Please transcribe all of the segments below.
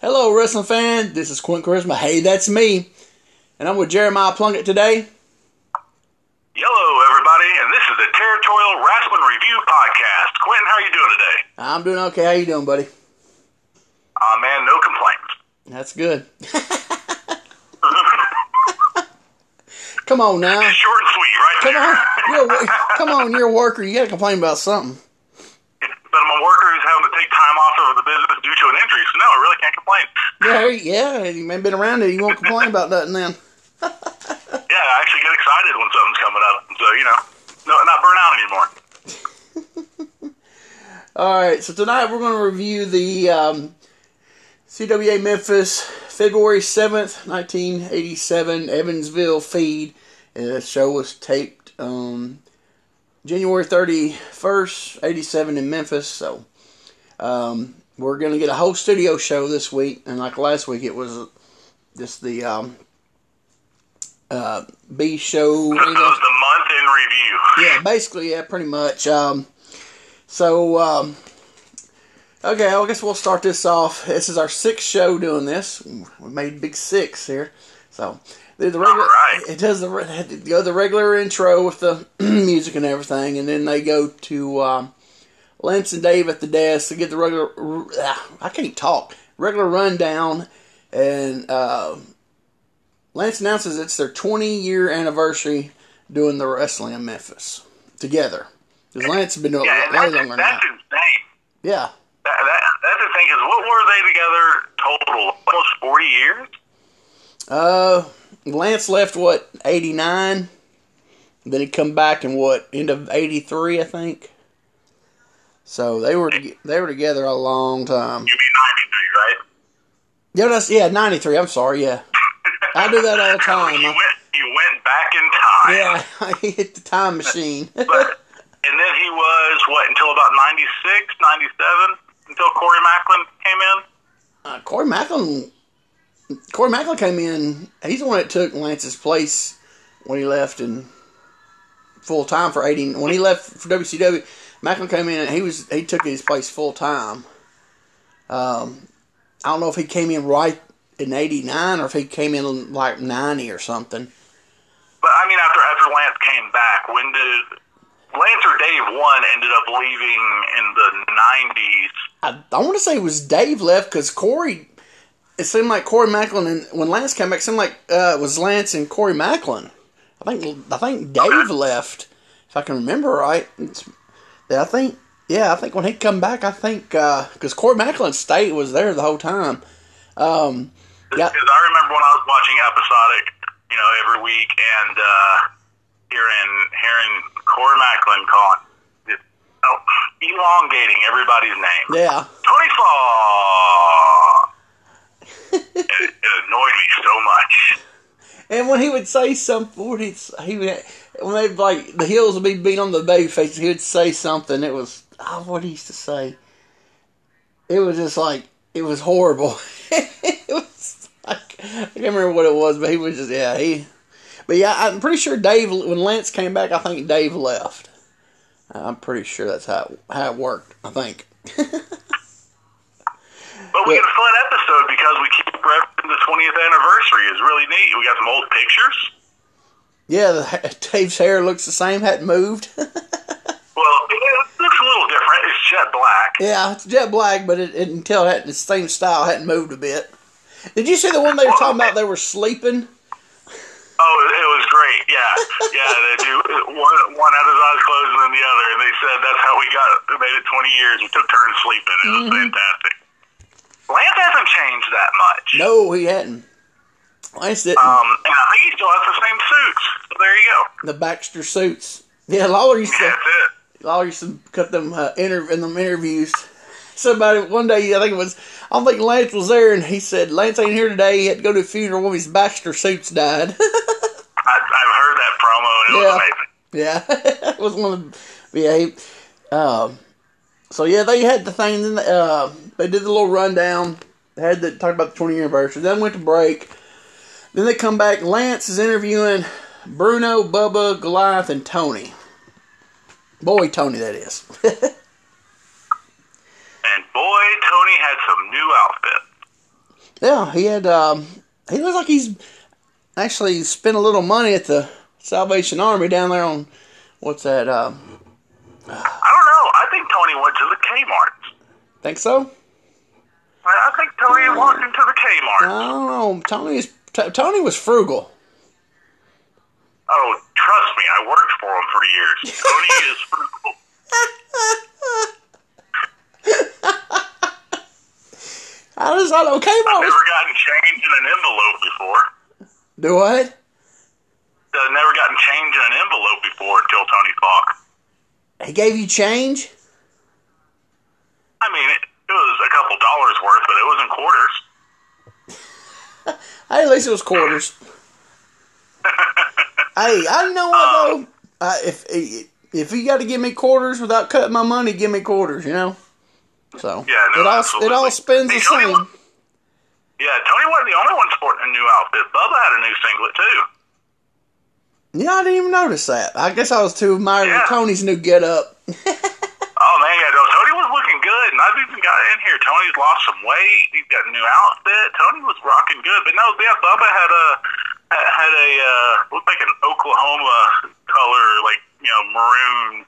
Hello, wrestling fan. This is Quint Charisma. Hey, that's me. And I'm with Jeremiah Plunkett today. Hello, everybody, and this is the Territorial Wrestling Review Podcast. Quentin, how are you doing today? I'm doing okay. How you doing, buddy? Ah, man, no complaints. That's good. come on now. Short and sweet, right? Come there. on. You're a, come on, you're a worker. You got to complain about something. But I'm a worker who's having to take time off of the business due to an injury, so no, I really can't complain. Yeah, yeah. You may have been around it. You won't complain about nothing then. Yeah, I actually get excited when something's coming up, so you know, no, not burn out anymore. All right, so tonight we're going to review the um, CWA Memphis February 7th, 1987 Evansville feed. Uh, the show was taped um, January 31st, 87 in Memphis. So um, we're going to get a whole studio show this week. And like last week, it was just the um, uh, B show. You know. was the month in review. Yeah, basically, yeah, pretty much. Um, so, um, okay, I guess we'll start this off. This is our sixth show doing this. We made big six here. So, the, the regular, Alright. it does the the regular intro with the music and everything, and then they go to um, Lance and Dave at the desk to get the regular. ah, I can't talk. Regular rundown, and uh, Lance announces it's their 20 year anniversary doing the wrestling in Memphis together. Because Lance has been doing Yeah, it way that's, longer that's now. insane. Yeah. That, that, that's the thing, is what were they together total? Almost 40 years? Uh, Lance left what 89. Then he come back in what end of 83, I think. So they were they were together a long time. You mean 93, right? Yeah, that's yeah 93. I'm sorry. Yeah, I do that all the time. You went, you went back in time. yeah, I hit the time machine. But, and then he was, what, until about 96, 97? Until Corey Maclin came in? uh, Corey Maclin. Corey Maclin came in. He's the one that took Lance's place when he left in full time for eighty. When he left for WCW, Maclin came in. and He was he took his place full time. Um, I don't know if he came in right in eighty nine or if he came in like ninety or something. But, I mean, after, after Lance came back, when did Lance or Dave one ended up leaving in the 90s? I, I want to say it was Dave left because Corey. It seemed like Corey Maclin and when Lance came back, it seemed like uh, it was Lance and Corey Maclin. I think I think Dave left, if I can remember right. It's, yeah, I think yeah, I think when he come back, I think because Corey Maclin State was there the whole time. Um, yeah, Because I remember when I was watching episodic, you know, every week, and uh, hearing hearing Corey Maclin calling, just, oh, elongating everybody's name. yeah, Tony Falk. it, it annoyed me so much. and when he would say something, what he'd, he would when they'd like the heels would be beating on the baby face, he would say something. It was oh, what he used to say. It was just like it was horrible. it was like, I can't remember what it was, but he was just yeah he. But yeah, I'm pretty sure Dave when Lance came back, I think Dave left. I'm pretty sure that's how it, how it worked. I think. But we get a fun episode because we keep referencing the 20th anniversary. It's really neat. We got some old pictures. Yeah, the, Dave's hair looks the same, hadn't moved. Well, it looks a little different. It's jet black. Yeah, it's jet black, but it, it until it the same style hadn't moved a bit. Did you see the one they were talking about? They were sleeping. Oh, it was great. Yeah, yeah. They do. One, one had his eyes closed and then the other, and they said that's how we got we made it 20 years. We took turns sleeping. It was mm-hmm. fantastic. Lance hasn't changed that much. No, he hadn't. Lance didn't. Um, and I think he still has the same suits. So there you go. the Baxter suits. Yeah, Lawler used to. That's it. Lawler used to cut them uh, inter- in them interviews. Somebody one day, I think it was, I don't think Lance was there, and he said Lance ain't here today. He had to go to a funeral. One of his Baxter suits died. I, I've heard that promo, and it Yeah. was amazing. Yeah, it was one of yeah. He, um, so yeah, they had the thing. Then uh, they did the little rundown. They had to talk about the 20 year anniversary. Then went to break. Then they come back. Lance is interviewing Bruno, Bubba, Goliath, and Tony. Boy, Tony, that is. And boy, Tony had some new outfit. Yeah, he had. Um, he looks like he's actually spent a little money at the Salvation Army down there on what's that? Um, I don't know. I think Tony went to the Kmart. think so? I I think Tony walked into the Kmart. I don't know. Tony is T- Tony was frugal. Oh, trust me, I worked for him for years. Tony is frugal. I just thought okay, I've never gotten change in an envelope before. do what? I've never gotten change in an envelope before until Tony talked. He gave you change? I mean, it, it was a couple dollars worth, but it was in quarters. Hey, at least it was quarters. hey, I know what though. Uh, if if you got to give me quarters without cutting my money, give me quarters. You know. So Yeah, no, it all absolutely. it all spends the Hey, Tony same. Yeah, Tony wasn't the only one sporting a new outfit. Bubba had a new singlet too. Yeah, I didn't even notice that. I guess I was too admired Yeah. Tony's new get up. Oh man, yeah, no, Tony was looking good, got in here. Tony's lost some weight. He's got a new outfit. Tony was rocking good, but no, yeah, Bubba had a had a uh, looked like an Oklahoma color, like you know, maroon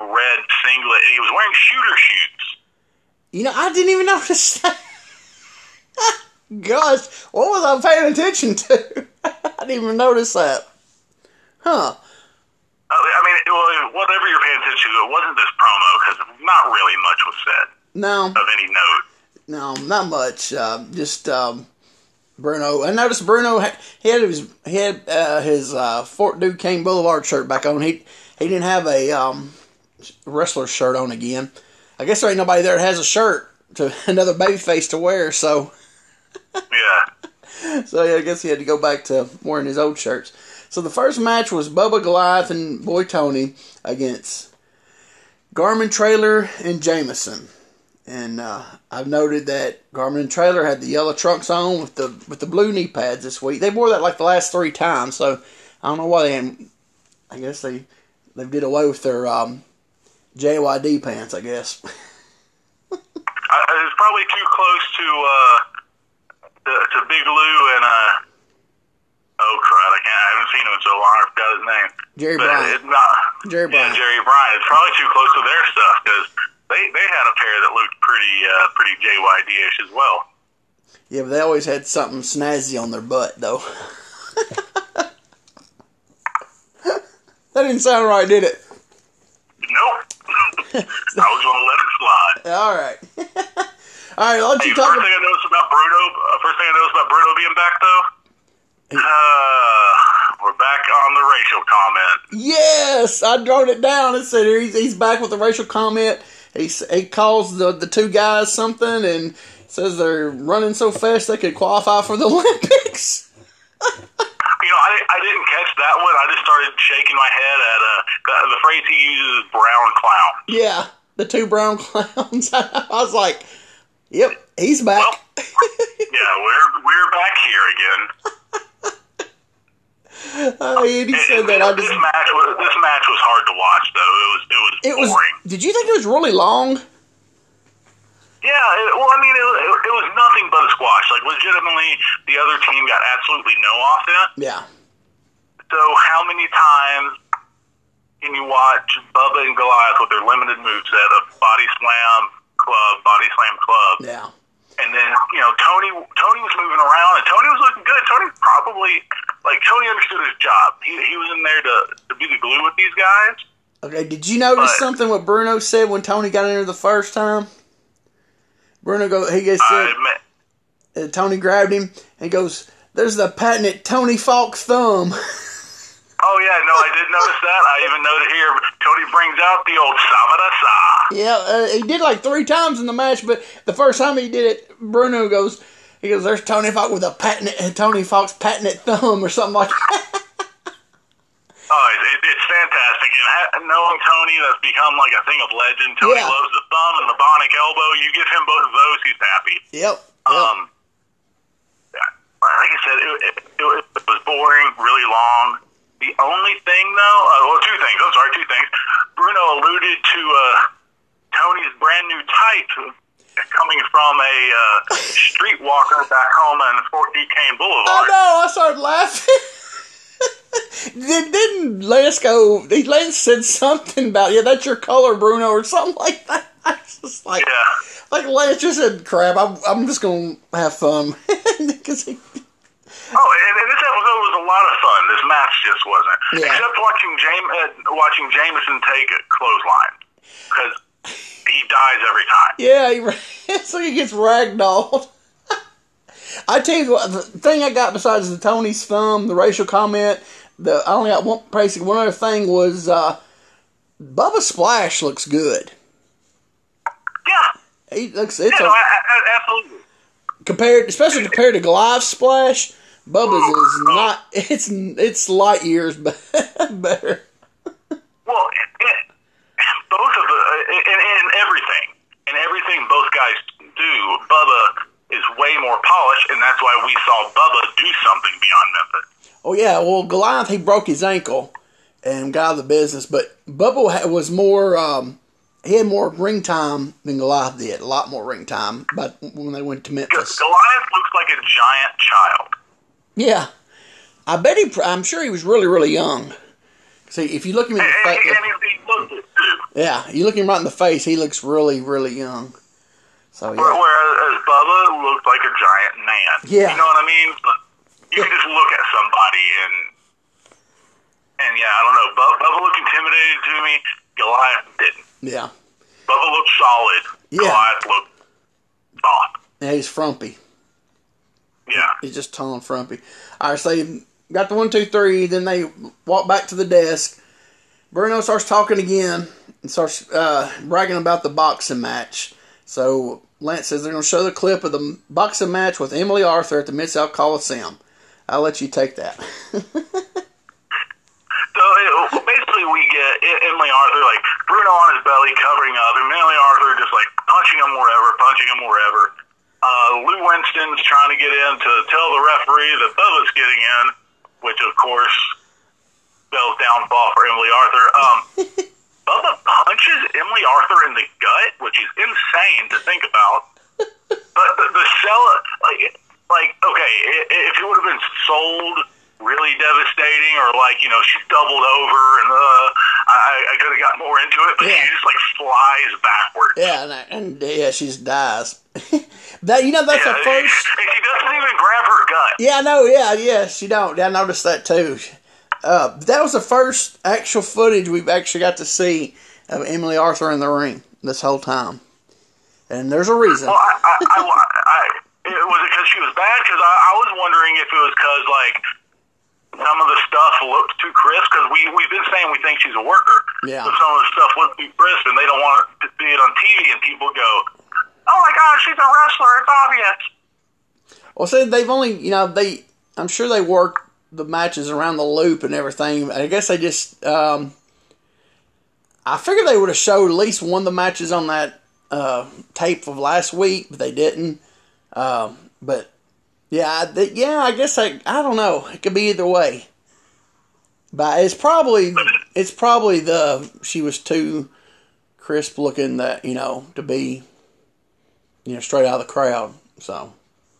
red singlet, and he was wearing shooter shoes. You know, I didn't even notice that. Gosh, what was I paying attention to? I didn't even notice that. Huh. Uh, I mean, whatever you're paying attention to, it wasn't this promo because not really much was said No, of any note. no, not much. Uh, just um, Bruno. I noticed Bruno. He had his he had uh, his uh, Fort Duquesne Boulevard shirt back on. He he didn't have a um, wrestler shirt on again. I guess there ain't nobody there that has a shirt to another baby face to wear. So Yeah. so yeah, I guess he had to go back to wearing his old shirts. So the first match was Bubba Goliath and Boy Tony against Garmin Trailer and Jameson. And uh, I've noted that Garmin and Trailer had the yellow trunks on with the with the blue knee pads this week. They wore that like the last three times, so I don't know why they. Hadn't, I guess they they did away with their um, JYD pants. I guess. I, it's probably too close to uh to, to Big Lou and uh oh crap I can't I haven't seen him in so long I forgot his name Jerry but Bryant. not Jerry yeah Jerry Bryant it's probably too close to their stuff because they they had a pair that looked pretty uh pretty JYD ish as well Yeah, but they always had something snazzy on their butt, though. that didn't sound right, did it? nope I was gonna let it slide All right. All right, why don't hey you first talk thing I noticed about Bruno uh, first thing I noticed about Bruno being back though uh we're back on the racial comment Yes, I wrote it down. and said he's, he's back with a racial comment. He, he calls the, the two guys something and says they're running so fast they could qualify for the Olympics. You know, I, I didn't catch that one. I just started shaking my head at uh, the, the phrase he uses, brown clown. Yeah, the two brown clowns. I was like, yep, he's back. Yeah, we're we're back here again. Uh, and he said that I this just. match was this match was hard to watch though. It was it was It was. boring. Did you think it was really long? Yeah, it, well, I mean, it, it, it was nothing but a squash. Like, legitimately, the other team got absolutely no offense. Yeah. So, how many times can you watch Bubba and Goliath with their limited moveset of body slam, club, body slam, club? Yeah. And then, you know, Tony Tony was moving around and Tony was looking good. Tony probably like Tony understood his job. He he was in there to, to be the glue with these guys. Okay, did you notice But- something what Bruno said when Tony got in there the first time? Bruno go he gets said admit uh, Tony grabbed him and goes, "There's the patented Tony Falk thumb." Oh yeah, no, I did notice that. I even noted here Tony brings out the old Savada Sa. yeah, uh, he did like three times in the match, but the first time he did it, Bruno goes, he goes, "There's Tony Falk with a patented uh, Tony Falk's patented thumb or something like that." Oh, it, it, it's fantastic. And ha- knowing Tony, that's become like a thing of legend. Tony Yeah. loves the thumb and the bionic elbow. You give him both of those, he's happy. yep. yep. Um, like I said, it, it, it was boring, really long. The only thing, though, uh, well, two things. I'm sorry, two things. Bruno alluded to uh, Tony's brand new type. coming from a uh, streetwalker back home on Fort Duquesne I Boulevard. know. I started laughing. Did, didn't Lance go? Lance said something about yeah, that's your color, Bruno, or something like that. I was just like, Yeah. like Lance just said, "Crap, I'm, I'm just gonna have fun." 'Cause he, Oh, and, and this episode was a lot of fun. This match just wasn't. Yeah. Except watching James, uh, watching Jameson take a clothesline because he dies every time. yeah, he, so he gets ragdolled. I tell you what, the thing I got besides the Tony's thumb, the racial comment, the I only got one basically one other thing was uh, Bubba Splash looks good. Yeah, He looks it's yeah, a, no, I, I, absolutely. compared, especially compared to Goliath Splash. Bubba's is not. It's it's light years be- better. Well, it, both of the in, in everything, in everything both guys do, Bubba is way more polished, and that's why we saw Bubba do something beyond Memphis. Oh yeah, well Goliath he broke his ankle and got out of the business, but Bubba was more. Um, he had more ring time than Goliath did. A lot more ring time. But when they went to Memphis, Goliath looks like a giant child. Yeah, I bet he. I'm sure he was really really young. See, if you look him in the face, and he, he looked it too. yeah, you look him right in the face, he looks really really young. So yeah, Whereas Bubba looked like a giant man. Yeah. You know what I mean? But you can just look at somebody and and yeah, I don't know. Bubba, Bubba looked intimidated to me. Goliath didn't. yeah, Bubba looked solid. Yeah. Goliath looked soft. yeah, he's frumpy. Yeah. He's just tall and frumpy. All right, so they got the one, two, three. Then they walk back to the desk. Bruno starts talking again and starts uh, bragging about the boxing match. So Lance says they're going to show the clip of the boxing match with Emily Arthur at the Mid South Coliseum. I'll let you take that. So it, basically, we get Emily Arthur like Bruno on his belly covering up, and Emily Arthur just like punching him wherever, punching him wherever. Uh, Lou Winston's trying to get in to tell the referee that Bubba's getting in, which of course spells downfall for Emily Arthur. Um, Bubba punches Emily Arthur in the gut, which is insane to think about. But the, the sell, like, like okay, if it would have been sold really devastating, or like you know she doubled over, and uh, I, I could have got more into it. But Yeah. she just like flies backwards. yeah, and, and yeah, she dies. that you know that's Yeah, the first. and she doesn't even grab her gut. Yeah, I know. Yeah, yeah, she don't. I noticed that too. Uh, that was the first actual footage we've actually got to see of Emily Arthur in the ring this whole time, and there's a reason. Well, I, I, I, I, it, was it because she was bad? Because I, I was wondering if it was because like some of the stuff looked too crisp. Because we we've been saying we think she's a worker. Yeah. But some of the stuff looked too crisp, and they don't want to see it on TV, and people go, "Oh my God, she's a wrestler! It's obvious." Well, see, they've only you know they. I'm sure they work the matches around the loop and everything. I guess they just. Um, I figured they would have showed at least one of the matches on that uh, tape of last week, but they didn't. Um, but yeah, I, th- yeah, I guess I. I don't know. It could be either way. But it's probably it's probably the she was too crisp looking that you know to be you know straight out of the crowd. So.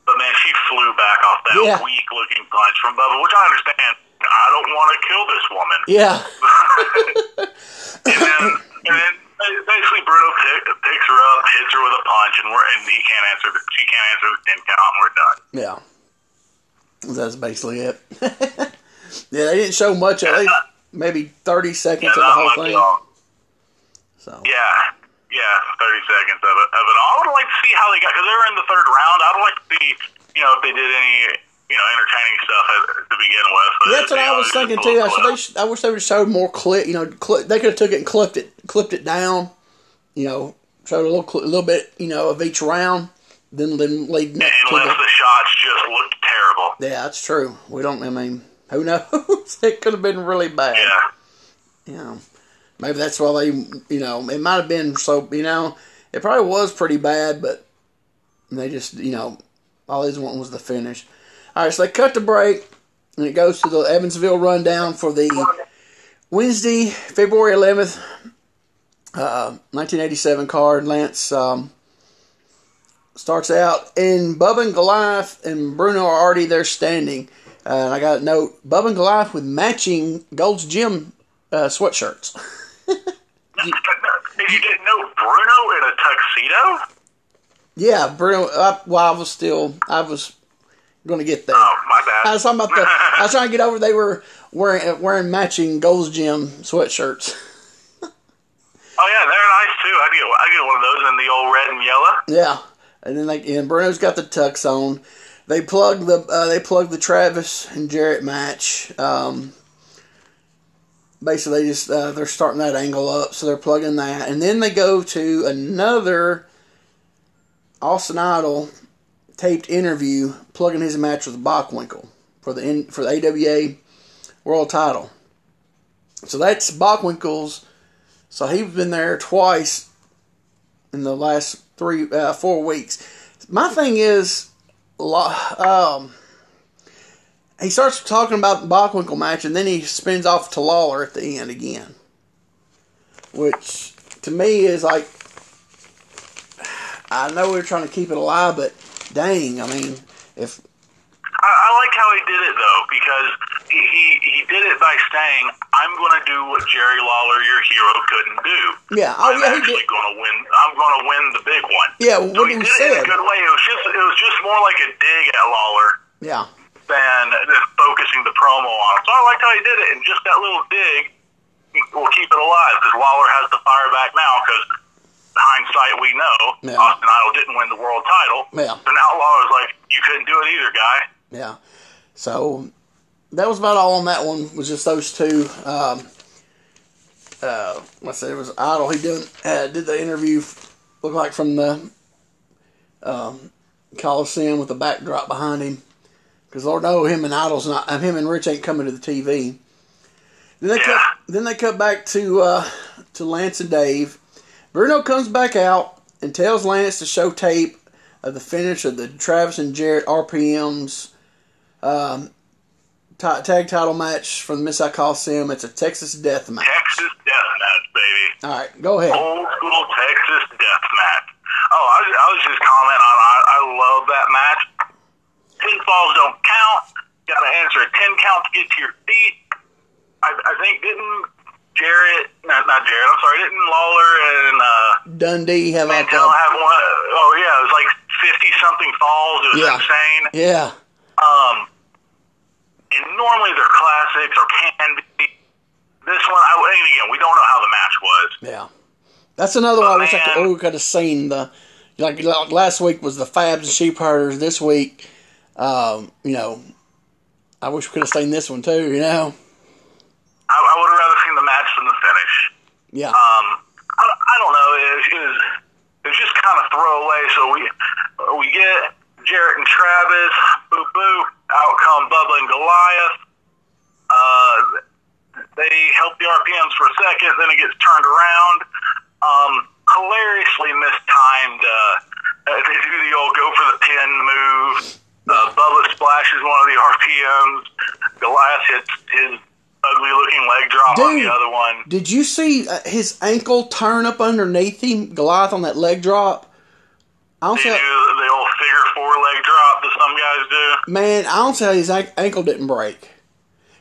But man, she flew back off that Yeah. weak-looking punch from Bubba, which I understand. I don't want to kill this woman. Yeah. and then, and then basically Bruno pick, picks her up, hits her with a punch, and we're and he can't answer the she can't answer the ten count, and we're done. Yeah. That's basically it. yeah, they didn't show much of it. Maybe 30 seconds of the whole thing. at. So, Yeah, yeah, thirty seconds of it. Of it. I would like to see how they got because they were in the third round. I would like to see you know if they did any you know entertaining stuff to begin with. But, that's what I was thinking too. I, should, they. I wish they would have showed more clip. You know, clip, they could have took it and clipped it, clipped it down. You know, showed a little, a little bit. You know, of each round. Then, then leading up to Unless the. the shots just looked terrible. Yeah, that's true. We don't. I mean, who knows? it could have been really bad. Yeah. you know, maybe that's why they, you know, it might have been so, you know, it probably was pretty bad, but they just, you know, all they wanted was the finish. All right, so they cut the break, and it goes to the Evansville rundown for the Wednesday, February 11th, uh, 1987 card. Lance um, starts out, and Bubba and Goliath and Bruno are already there standing. Uh, and I got a note: Bubba and Goliath with matching Gold's Gym uh, sweatshirts. if you didn't know, Bruno in a tuxedo. Yeah, Bruno. Uh, well, I was still, I was going to get there. Oh, my bad. I was talking about the. I was trying to get over. They were wearing wearing matching Gold's Gym sweatshirts. Oh yeah, they're nice too. I get I get one of those in the old red and yellow. Yeah, and then like and Bruno's got the tux on. They plug the uh, they plug the Travis and Jarrett match. Um, basically, they just uh, they're starting that angle up, so they're plugging that, and then they go to another Austin Idol taped interview, plugging his match with Bockwinkel for the for the AWA World Title. So that's Bockwinkel's. So he's been there twice in the last three, uh, four weeks. My thing is, um, he starts talking about the Bockwinkel match, and then he spins off to Lawler at the end again, which to me is like, I know we're trying to keep it alive, but dang, I mean, if I, I like how he did it though because he, he did it by saying, "I'm going to do what Jerry Lawler, your hero, couldn't do. Yeah, oh, I'm yeah, actually going to win. I'm going to win the big one." Yeah, so what he did it in said. a good way. It was just it was just more like a dig at Lawler yeah, than just focusing the promo on him. So I liked how he did it, and just that little dig will keep it alive because Lawler has the fire back now because. Hindsight, we know Yeah. Austin Idol didn't win the world title. Yeah. So now Lawler's like, you couldn't do it either, guy. yeah. So that was about all on that one. Was just those two. Um, uh, let's say it was Idol. He did uh, did the interview. Look like from the um, Coliseum with the backdrop behind him. Because Lord know him and Idol's not. uh, Him and Rich ain't coming to the TV. Then they cut. Then they cut back to uh, to Lance and Dave. Bruno comes back out and tells Lance to show tape of the finish of the Travis and Jarrett RPMs um, ta- tag title match from the Mississippi Coliseum. It's a Texas Death match. Texas Death Match, baby. All right, go ahead. Old school Texas Death Match. Oh, I was, I was just commenting on. I, I love that match. Ten Pinfalls don't count. Got to answer a ten count to get to your feet. I, I think didn't Jarrett? Not, not Jarrett. I'm sorry. Didn't Lawler and uh, Dundee have a Mantel have one? Oh yeah, it was like fifty something falls. It was Yeah. insane. Yeah, Um, and normally they're classics or can be. This one, I, and again, we don't know how the match was. yeah. That's another one. I wish I could, oh, we could have seen the like, like last week was the Fabs and Sheep Herders. This week, um, you know, I wish we could have seen this one too. You know, I, I would have rather seen the match than the finish. yeah, Um, I, I don't know. It it was, it was just kind of throwaway. So we we get Jarrett and Travis. Boo boo. Out come Bubba and Goliath. Uh, they help the RPMs for a second, then it gets turned around. Um, hilariously mistimed. Uh, uh, they do the old go for the pin move. Uh, Bubba splashes one of the RPMs. Goliath hits his ugly looking leg drop on Dude. the other one. Did you see uh, his ankle turn up underneath him, Goliath on that leg drop? I don't They see, do the old figure four leg drop that some guys do. man. I don't how his ankle didn't break.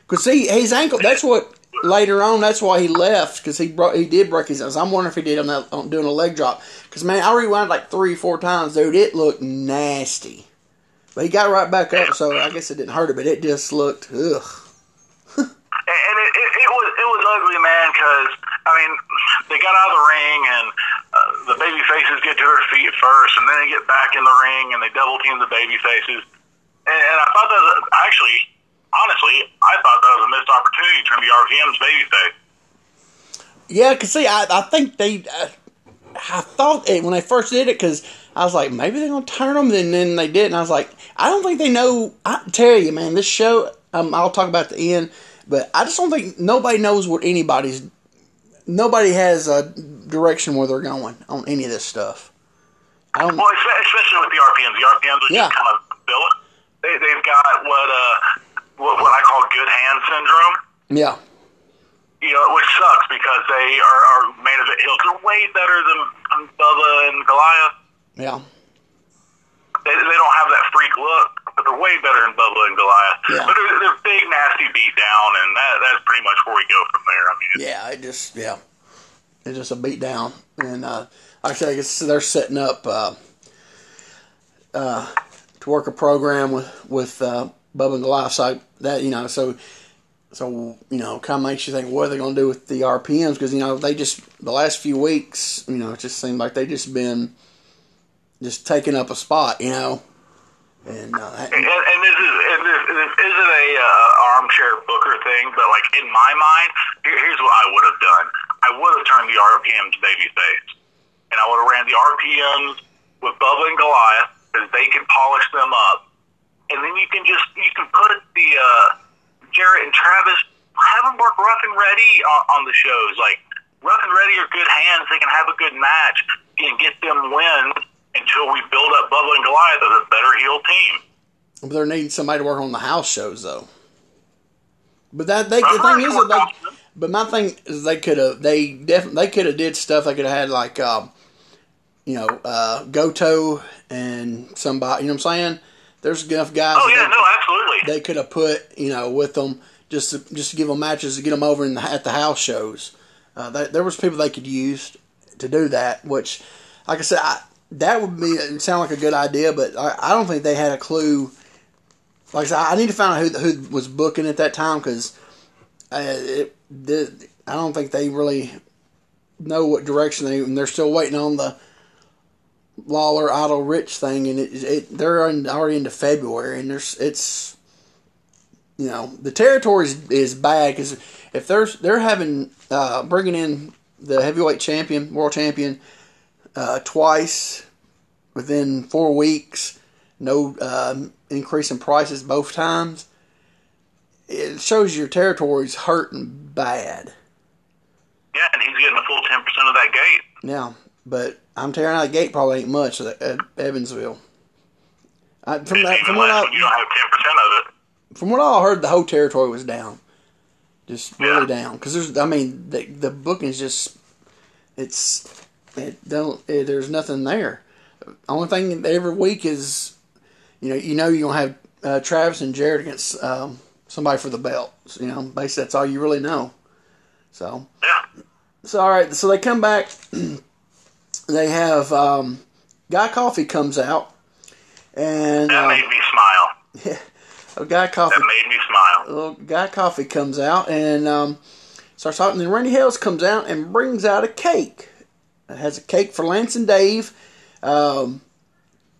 Cause see, his ankle. That's what later on. That's why he left. Cause he brought, he did break his. ankle. I'm wondering if he did on that on doing a leg drop. Cause man, I rewound like three, four times, dude. It looked nasty. But he got right back up, so I guess it didn't hurt him. but it just looked ugh. And, it, it, it was it was ugly, man. Because I mean, they got out of the ring, and uh, the baby faces get to their feet first, and then they get back in the ring, and they double team the baby faces. And, and I thought that was, actually, honestly, I thought that was a missed opportunity to the RPM's baby face. Yeah, cause see, I, I think they, uh, I thought it when they first did it, cause I was like, maybe they're gonna turn them, and then they did, and I was like, I don't think they know. I tell you, man, this show, um, I'll talk about the end, but I just don't think nobody knows what anybody's, nobody has a direction where they're going on any of this stuff. I don't. Well, especially with the RPMs, the RPMs are Yeah. just kind of built. They, they've got what uh what, what I call good hand syndrome. Yeah, you know, which sucks because they are, are main event heels. They're way better than Bubba and Goliath. yeah, They, they don't have that freak look, but they're way better than Bubba and Goliath. Yeah. But they're, they're big, nasty beat down, and that that's pretty much where we go from there. I mean, Yeah, it just yeah, it's just a beat down, and uh, said, I guess they're setting up uh, uh, to work a program with with uh, Bubba and Goliath. So that you know, so so you know, kind of makes you think what are they going to do with the RPMs because you know they just the last few weeks, you know, it just seemed like they just been just taking up a spot, you know, and uh, and, and this is and this, this isn't a uh, armchair Booker thing, but like in my mind, here, here's what I would have done. I would have turned the RPMs babyface, and I would have ran the RPMs with Bubba and Goliath because they can polish them up, and then you can just you can put the uh, Jarrett and Travis have them work rough and ready on, on the shows. Like rough and ready are good hands; they can have a good match and get them wins until we build up Bubba and Goliath as a better heel team. But they're needing somebody to work on the house shows though. But that they, the thing is that they. But my thing is they could have they definitely they could have did stuff. They could have had like um, you know uh, Goto and somebody. You know what I'm saying? There's enough guys. Oh yeah, they, no, absolutely. they could have put you know with them just to, just to give them matches to get them over in the, at the house shows. Uh, there, there was people they could use to do that. Which, like I said, I, that would be sound like a good idea, but I, I don't think they had a clue. Like I said, I need to find out who who was booking at that time because uh, it, I don't think they really know what direction they. And they're still waiting on the Lawler Idol Rich thing, and it, it they're in, already into February, and there's it's you know the territory is, is bad because if they're they're having uh, bringing in the heavyweight champion, world champion, uh, twice within four weeks, no um, increase in prices both times. It shows your territory's hurting bad. Yeah, and he's getting a full ten percent of that gate. Now, but I'm tearing out the gate probably ain't much at Evansville. I, from that, from what when you don't I have ten percent of it. from what I heard, the whole territory was down, just really Yeah. down. Because there's, I mean, the the booking's just, it's, it don't, it, there's nothing there. Only thing every week is, you know, you know you're gonna have uh, Travis and Jarrett against um, somebody for the belt. You know, basically that's all you really know. So. Yeah. So all right, so they come back. they have um, Guy Coffee comes out, and That made me smile. a Guy Coffee, That made me smile. little Guy Coffee comes out and um, starts talking. Then Randy Hales comes out and brings out a cake. It has a cake for Lance and Dave um,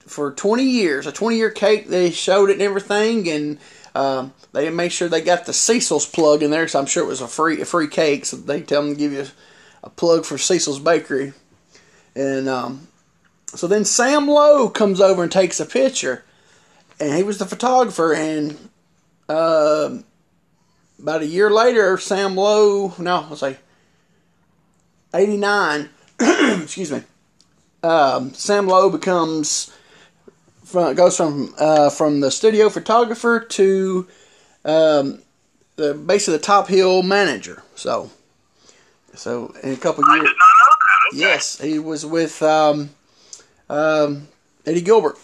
for 20 years. A 20 year cake. They showed it and everything, and um, they made sure they got the Cecil's plug in there. So I'm sure it was a free a free cake. So they tell them to give you a plug for Cecil's Bakery. And um, so then Sam Lowe comes over and takes a picture, and he was the photographer. And uh, about a year later, Sam Lowe, no, let's say 89, excuse me, um, Sam Lowe becomes from, goes from uh, from the studio photographer to um, the basically the top hill manager. So, so in a couple I years, did not know that. Okay. yes, he was with um, um, Eddie Gilbert.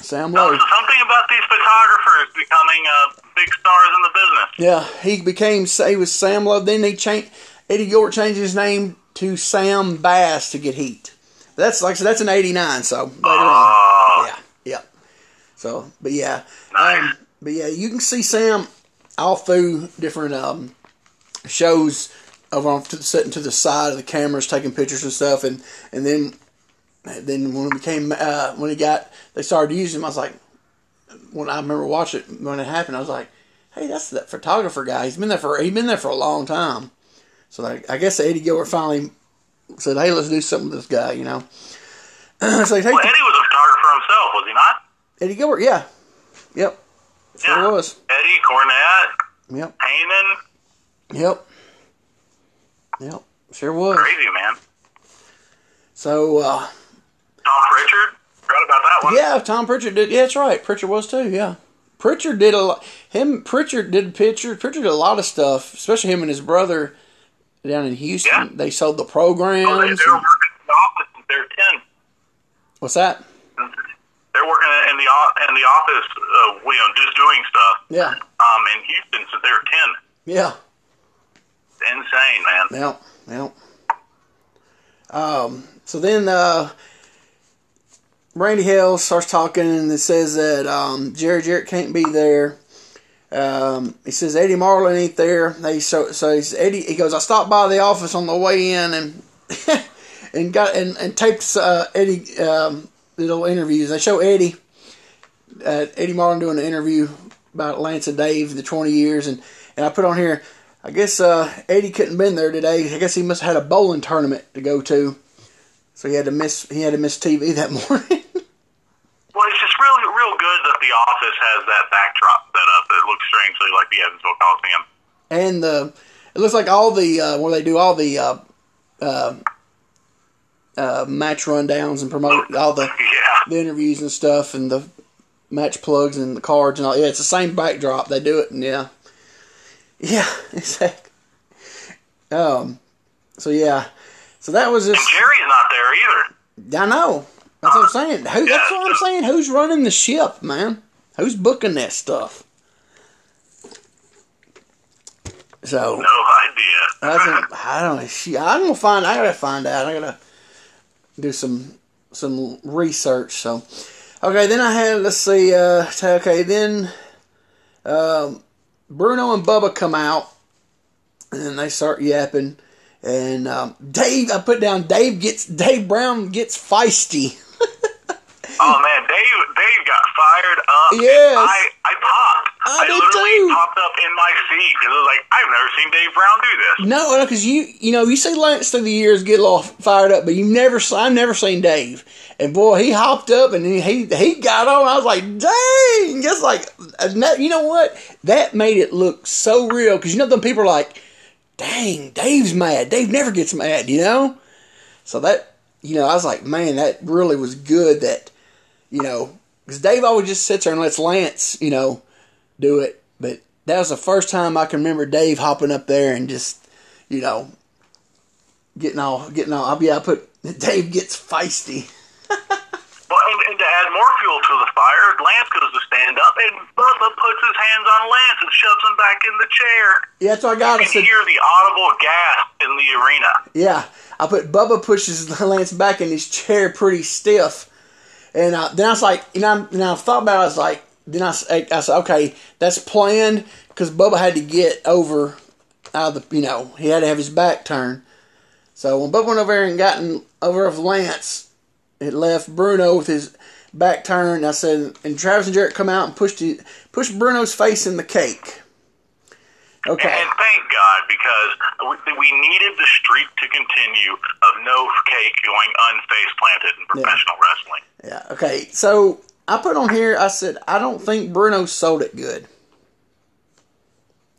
Sam Oh, Lowe. so something about these photographers becoming uh, big stars in the business. Yeah, he became he was Sam Love. Then he changed Eddie Gilbert changed his name to Sam Bass to get heat. That's like I said, that's an '89. So later on, Oh, yeah, yeah. So, but yeah, um, but yeah, you can see Sam all through different um, shows of on to, sitting to the side of the cameras, taking pictures and stuff, and and then then when it became uh, when he got they started using him, I was like, when I remember watching it when it happened, I was like, hey, that's that photographer guy. He's been there for he's been there for a long time. So like, I guess Eddie Gilbert finally said, hey, let's do something with this guy, you know. so well, Eddie was a photographer himself, was he not? Eddie Gilbert, yeah, yep, sure Yeah. was, Eddie, Cornette, yep, Heyman. yep, yep, sure was. Crazy, man. So uh, Tom Prichard. Forgot about that one. yeah, Tom Prichard did. Yeah, that's right. Prichard was too. Yeah, Prichard did a lot. Him, Prichard did Prichard. Prichard did a lot of stuff, especially him and his brother down in Houston. Yeah. They sold the Oh, they, programs. they were and- working in the office since they were 10. what's that? they're working in the in the office, uh, you know, just doing stuff. Yeah. Um, in Houston since they were ten. Yeah. Insane, man. Yep. Yep. Um, so then uh, Randy Hale starts talking and it says that um, Jerry Jarrett can't be there. Um, he says Eddie Marlin ain't there. They so so Eddie. He goes. I stopped by the office on the way in and and got and and uh, Eddie um, little interviews. They show Eddie uh, Eddie Marlin doing an interview about Lance and Dave the twenty years and and I put on here. I guess uh, Eddie couldn't been there today. I guess he must have had a bowling tournament to go to, so he had to miss he had to miss TV that morning. Well, it's just really, real good that the office has that backdrop set up that looks strangely like the Evansville Coliseum. and the it looks like all the uh, where they do all the uh, uh, uh, match rundowns and promote all the Yeah. the interviews and stuff and the match plugs and the cards and all. Yeah, it's the same backdrop. They do it, and yeah, yeah, exactly. Um, so yeah, so that was And just. Jerry's not there either. I know. That's what I'm saying. Who, that's what I'm saying. Who's running the ship, man? Who's booking that stuff? So No idea. I think I don't know. She, I'm gonna find. I gotta find out. I gotta do some some research. So okay, then I had let's see. Uh, okay, then um, Bruno and Bubba come out, and they start yapping. And um, Dave, I put down. Dave gets Dave Brown gets feisty. Oh man, Dave, Dave got fired up. Yes. I, I popped. I did literally too. popped up in my seat because I was like, I've never seen Dave Brown do this. No, because you you know you see Lance through the years get a little fired up, but you never I've never seen Dave. And boy, he hopped up and he he, he got on. I was like, dang, just like you know what? That made it look so real because you know them people are like, dang, Dave's mad. Dave never gets mad, you know. So that you know, I was like, man, that really was good. That you know, because Dave always just sits there and lets Lance, you know, do it. But that was the first time I can remember Dave hopping up there and just, you know, getting all, getting all. I'll be, I put Dave gets feisty. Well, and, and to add more fuel to the fire, Lance goes to stand up, and Bubba puts his hands on Lance and shoves him back in the chair. Yeah, that's what I got. I You said, hear the audible gasp in the arena. yeah. I put Bubba pushes Lance back in his chair pretty stiff, and uh, then I was like, you know, now I thought about it. I was like, then I, I said, okay, that's planned because Bubba had to get over out of the, you know, he had to have his back turned. So when Bubba went over there and gotten over of Lance, it left Bruno with his back turned. I said, and Travis and Jarrett come out and pushed pushed Bruno's face in the cake. Okay. And thank God, because we, needed the streak to continue of no cake going unface planted in professional wrestling. Yeah. Okay. So I put on here. I said I don't think Bruno sold it good.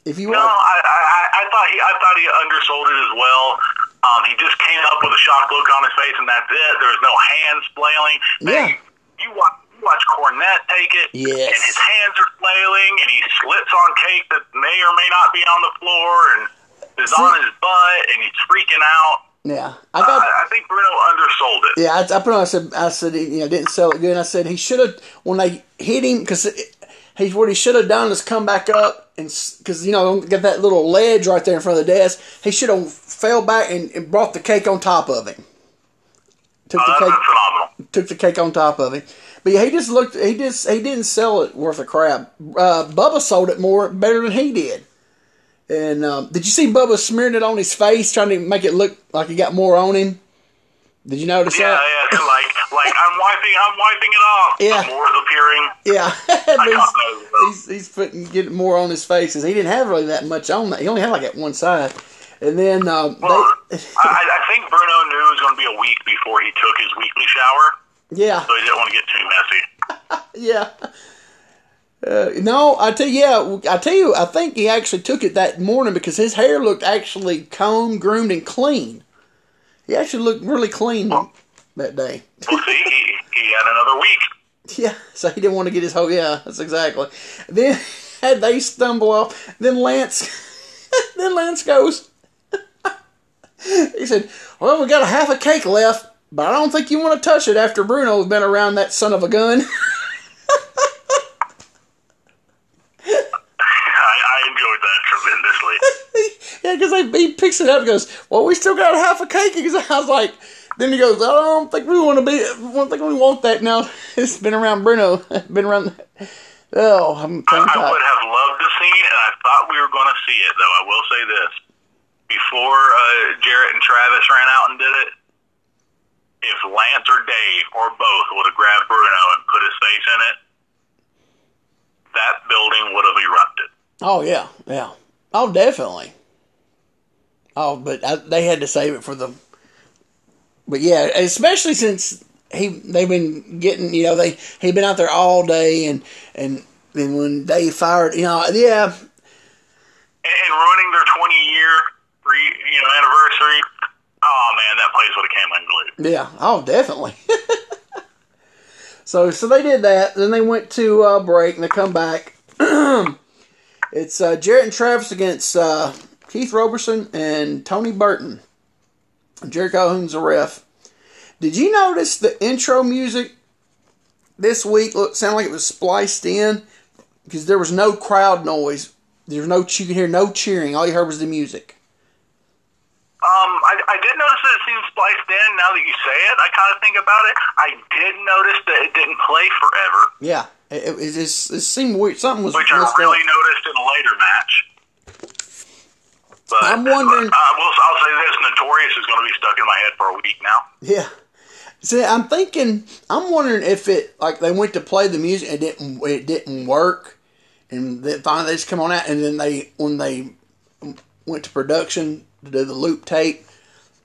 If you No, want, I, I, I thought he, I thought he undersold it as well. Um, he just came up with a shocked look on his face, and that's it. There was no hands flailing. Yeah. You you watch Cornette take it, Yes. and his hands are flailing, and he slits on cake that may or may not be on the floor, and is on his butt, and he's freaking out. yeah, I got. I, I think Bruno undersold it. Yeah, I, I put on. I said, I said, you know, didn't sell it good. And I said he should have when they hit him because he's what he should have done is come back up and because you know get that little ledge right there in front of the desk. He should have fell back and, and brought the cake on top of him. Took Uh, the cake, phenomenal. took the cake on top of him. But yeah, he just looked. He just he didn't sell it worth a crap. Uh, Bubba sold it more better than he did. And um, did you see Bubba smearing it on his face, trying to make it look like he got more on him? Did you notice Yeah, that? yeah, yeah. like like I'm wiping, I'm wiping it off. Yeah. The more's appearing. Yeah, I But caught he's, he's, he's putting getting more on his face he didn't have really that much on that. He only had like at one side, and then um, Well, they, I, I think Bruno knew it was going to be a week before he took his weekly shower, yeah, so he didn't want to get too messy. yeah. Uh, no, I tell you, yeah, I tell you, I think he actually took it that morning because his hair looked actually combed, groomed, and clean. He actually looked really clean that day. We'll see. He, he had another week. Yeah, so he didn't want to get his whole. Yeah, that's exactly. Then had they stumble off. Then Lance, then Lance goes. he said, "Well, we got a half a cake left." But I don't think you want to touch it after Bruno's been around that son of a gun. I, I enjoyed that tremendously. yeah, because he picks it up and goes, "Well, we still got half a cake." Because I was like, then he goes, "I don't think we want to be. I don't think we want that now. It's been around Bruno. been around." Oh, I'm I, I would have loved to see it, and I thought we were going to see it. Though I will say this: before uh, Jarrett and Travis ran out and did it, if Lance or Dave or both would have grabbed Bruno and put his face in it, that building would have erupted. Oh yeah, yeah. Oh, definitely. Oh, but I, they had to save it for the. But yeah, especially since he they've been getting you know they he'd been out there all day and and then when they fired you know yeah. And, and ruining their twenty year you know anniversary. Oh man, that place would have came unglued. Yeah. Oh, definitely. so so they did that. Then they went to uh, break and they come back. it's uh, Jarrett and Travis against uh, Keith Roberson and Tony Burton. Jerry Calhoun's a ref. Did you notice the intro music this week looked sounded like it was spliced in because there was no crowd noise. There was no you could hear no cheering. All you heard was the music. Um, I, I did notice that it seemed spliced in. Now that you say it, I kind of think about it. I did notice that it didn't play forever. Yeah, it, it, it, it seemed weird. Something was which I really up. noticed in a later match. But I'm wondering- uh, will I'll say this: Notorious is going to be stuck in my head for a week now. Yeah. See, I'm thinking, I'm wondering if it like they went to play the music and it didn't it didn't work, and then finally they just come on out, and then they when they went to production to do the loop tape,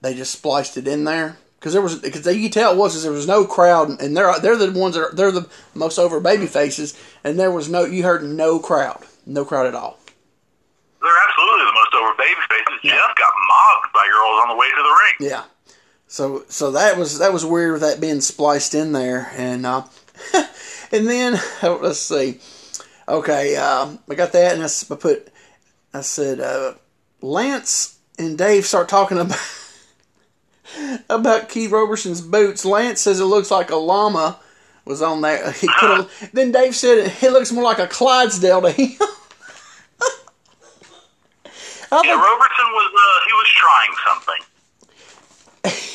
they just spliced it in there because there was because you tell it was there was no crowd, and they're they're the ones that are they're the most over baby faces, and there was no you heard no crowd, no crowd at all. They're absolutely the most over baby faces. Jeff got mobbed by girls on the way to the ring. Yeah. So so that was that was weird with that being spliced in there, and uh, and then oh, let's see. Okay, um, I got that, and I put I said uh, Lance and Dave start talking about about Keith Roberson's boots. Lance says it looks like a llama was on there. He a, then Dave said it, it looks more like a Clydesdale to him. I Yeah, think- Roberson was uh, he was trying something.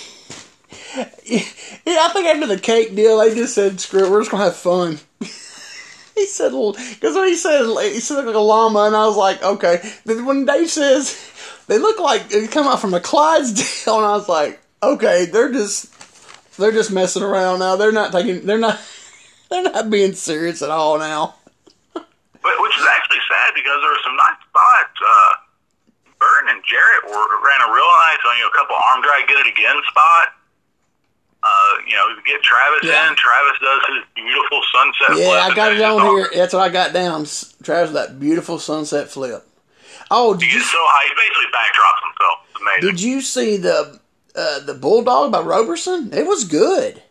Yeah, I think after the cake deal, they just said, "Screw it, we're just gonna have fun." he said, "Because when he said he said like a llama," and I was like, "Okay." Then when Dave says they look like they come out from a Clydesdale, and I was like, "Okay, they're just they're just messing around now. They're not taking they're not they're not being serious at all now." But which is actually sad because there were some nice spots. Uh, Burton and Jarrett were, ran a real nice, you know, a couple arm drag get it again spot. Uh, you know, get Travis Yeah. in. Travis does his beautiful sunset. Yeah, I got it on here. That's what I got down. Travis, that beautiful sunset flip. Oh, did He you so high, he basically backdrops himself. It's amazing. Did you see the uh, the bulldog by Roberson? It was good.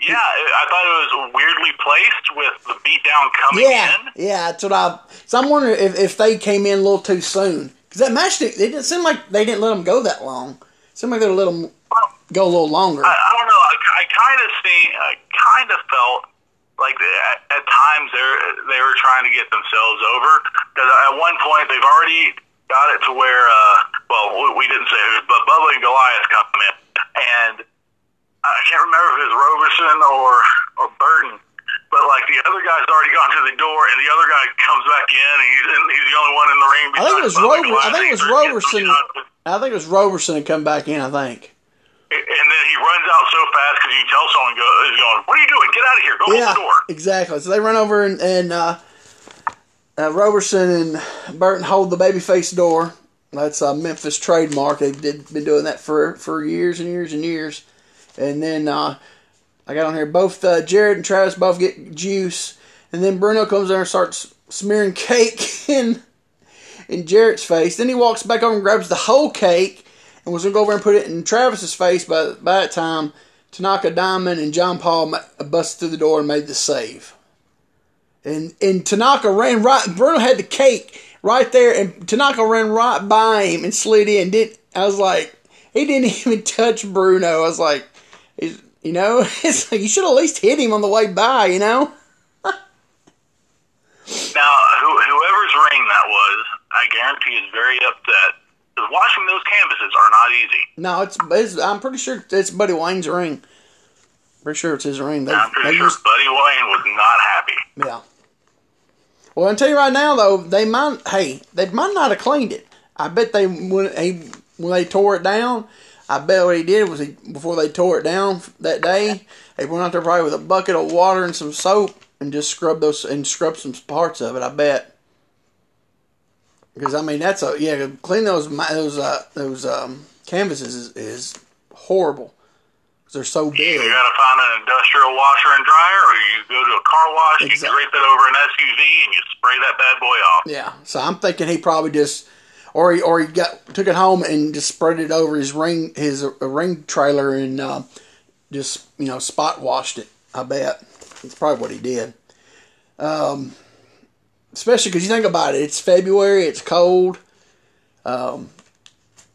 yeah, I thought it was weirdly placed with the beatdown coming Yeah, in. yeah. That's what I. So I'm wondering if, if they came in a little too soon because that match it didn't seem like they didn't let them go that long. It seemed like they let them go a little longer. I, I don't know. I, I kind of see. I kind of felt like at, at times they they were trying to get themselves over because at one point they've already got it to where. Uh, well, we, we didn't say who, but Bubba and Goliath come in, and I can't remember if it was Roberson or or Burton. But like the other guy's already gone to the door, and the other guy comes back in, and he's in, he's the only one in the ring. I think it was besides Bubba Rober- Goliath. I think it was He starts getting Roberson. I think it was Roberson to come back in. I think. And then he runs out so fast because you tell someone go, is going, "What are you doing? Get out of here! Go Yeah, the door!" exactly. So they run over and, and uh, uh, Roberson and Burton hold the babyface door. That's a Memphis trademark. They've did, been doing that for, for years and years and years. And then uh, I got on here. Both uh, Jarrett and Travis both get juice, and then Bruno comes there and starts smearing cake in in Jarrett's face. Then he walks back over and grabs the whole cake and was gonna go over and put it in Travis's face. But by that time, Tanaka Diamond and John Paul busted through the door and made the save. And and Tanaka ran right. Bruno had the cake right there, and Tanaka ran right by him and slid in. Did I was like, he didn't even touch Bruno. I was like, you know, it's like you should at least hit him on the way by. You know. Now, who, whoever's ring that was, I guarantee is very upset because washing those canvases are not easy. No, it's, it's I'm pretty sure it's Buddy Wayne's ring. Pretty sure it's his ring. They, I'm pretty sure used- Buddy Wayne was not happy. Yeah. Well, I'll tell you right now, though, they might. Hey, they might not have cleaned it. I bet they when he when they tore it down. I bet what he did was he before they tore it down that day, they went out there probably with a bucket of water and some soap and just scrubbed those and scrubbed some parts of it. I bet. Because I mean that's a yeah clean those those uh, those um, canvases is, is horrible 'Cause they're so big. You got to find an industrial washer and dryer, or you go to a car wash, you drape it over an SUV, and you spray that bad boy off. Yeah, so I'm thinking he probably just, or he or he got took it home and just spread it over his ring his uh, ring trailer and uh, just you know spot washed it. I bet that's probably what he did. Um, especially because you think about it, it's February, it's cold. Um,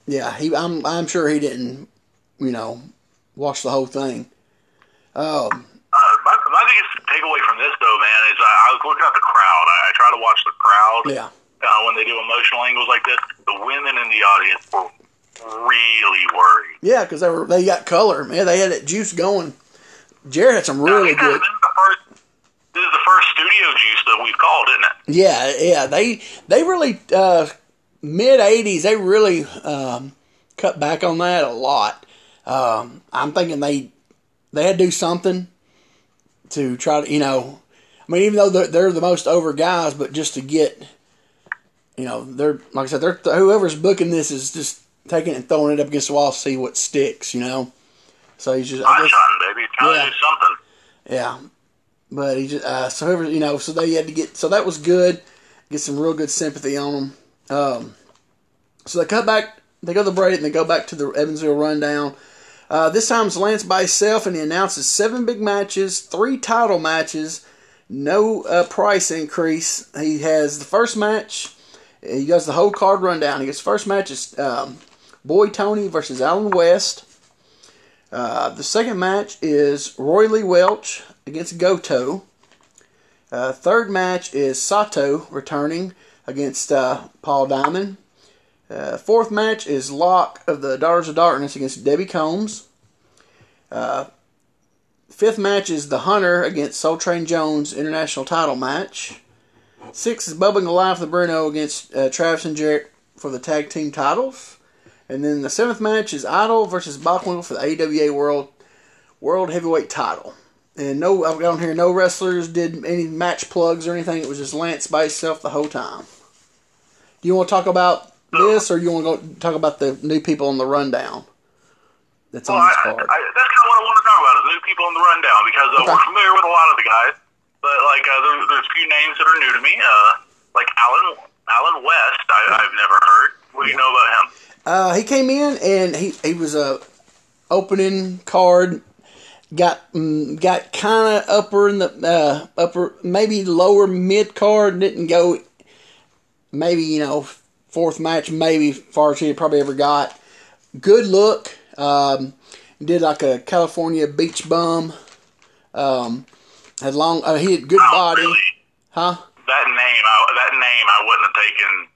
yeah, he I'm I'm sure he didn't, you know, wash the whole thing. Um, Uh, my, my biggest takeaway from this, though, man, is I, I was looking at the crowd. I, I try to watch the crowd yeah, uh, when they do emotional angles like this. The women in the audience were really worried. yeah, because they were they got color, man. They had that juice going. Jarrett had some really good. the first- This is the first studio juice that we've called, isn't it? Yeah, yeah, they they really uh, mid '80s. They really um, cut back on that a lot. Um, I'm thinking they they had to do something to try to, you know, I mean, even though they're, they're the most over guys, but just to get, you know, they're like I said, they're whoever's booking this is just taking it and throwing it up against the wall, to see what sticks, you know. So he's just, I guess, shotting, baby. Trying Yeah. to do something. yeah, but he just uh, so whoever you know, so they had to get so that was good, get some real good sympathy on them. Um, so they cut back, they go to the break, and they go back to the Evansville rundown. Uh, this time it's Lance by himself, and he announces seven big matches, three title matches, no uh, price increase. He has the first match. He does the whole card rundown. He gets first match is um, Boy Tony versus Alan West. Uh, the second match is Roy Lee Welch against Goto. Uh, third match is Sato returning against uh, Paul Diamond. Uh, fourth match is Locke of the Daughters of Darkness against Debbie Combs. Uh, fifth match is The Hunter against Soul Train Jones international title match. Sixth is Bubba Goliath the Bruno against uh, Travis and Jarrett for the tag team titles. And then the seventh match is Idol versus Bockwinkel for the AWA World World Heavyweight Title. And no, I've got on here no wrestlers did any match plugs or anything. It was just Lance by himself the whole time. Do you want to talk about this, or you want to go talk about the new people on the rundown? That's Well, on I, this card. I, that's kind of what I want to talk about is new people on the rundown because uh, Okay. we're familiar with a lot of the guys, but like uh, there, there's a few names that are new to me. Uh, like Alan Alan West, I, I've never heard. What do you know about him? Uh, he came in and he he was a opening card. Got mm, got kind of upper in the uh, upper maybe lower mid card. Didn't go maybe you know fourth match maybe far as he probably ever got. Good look. Um, did like a California beach bum. Um, had long. Uh, he had good Oh, body, really? huh? That name, I, that name, I wouldn't have taken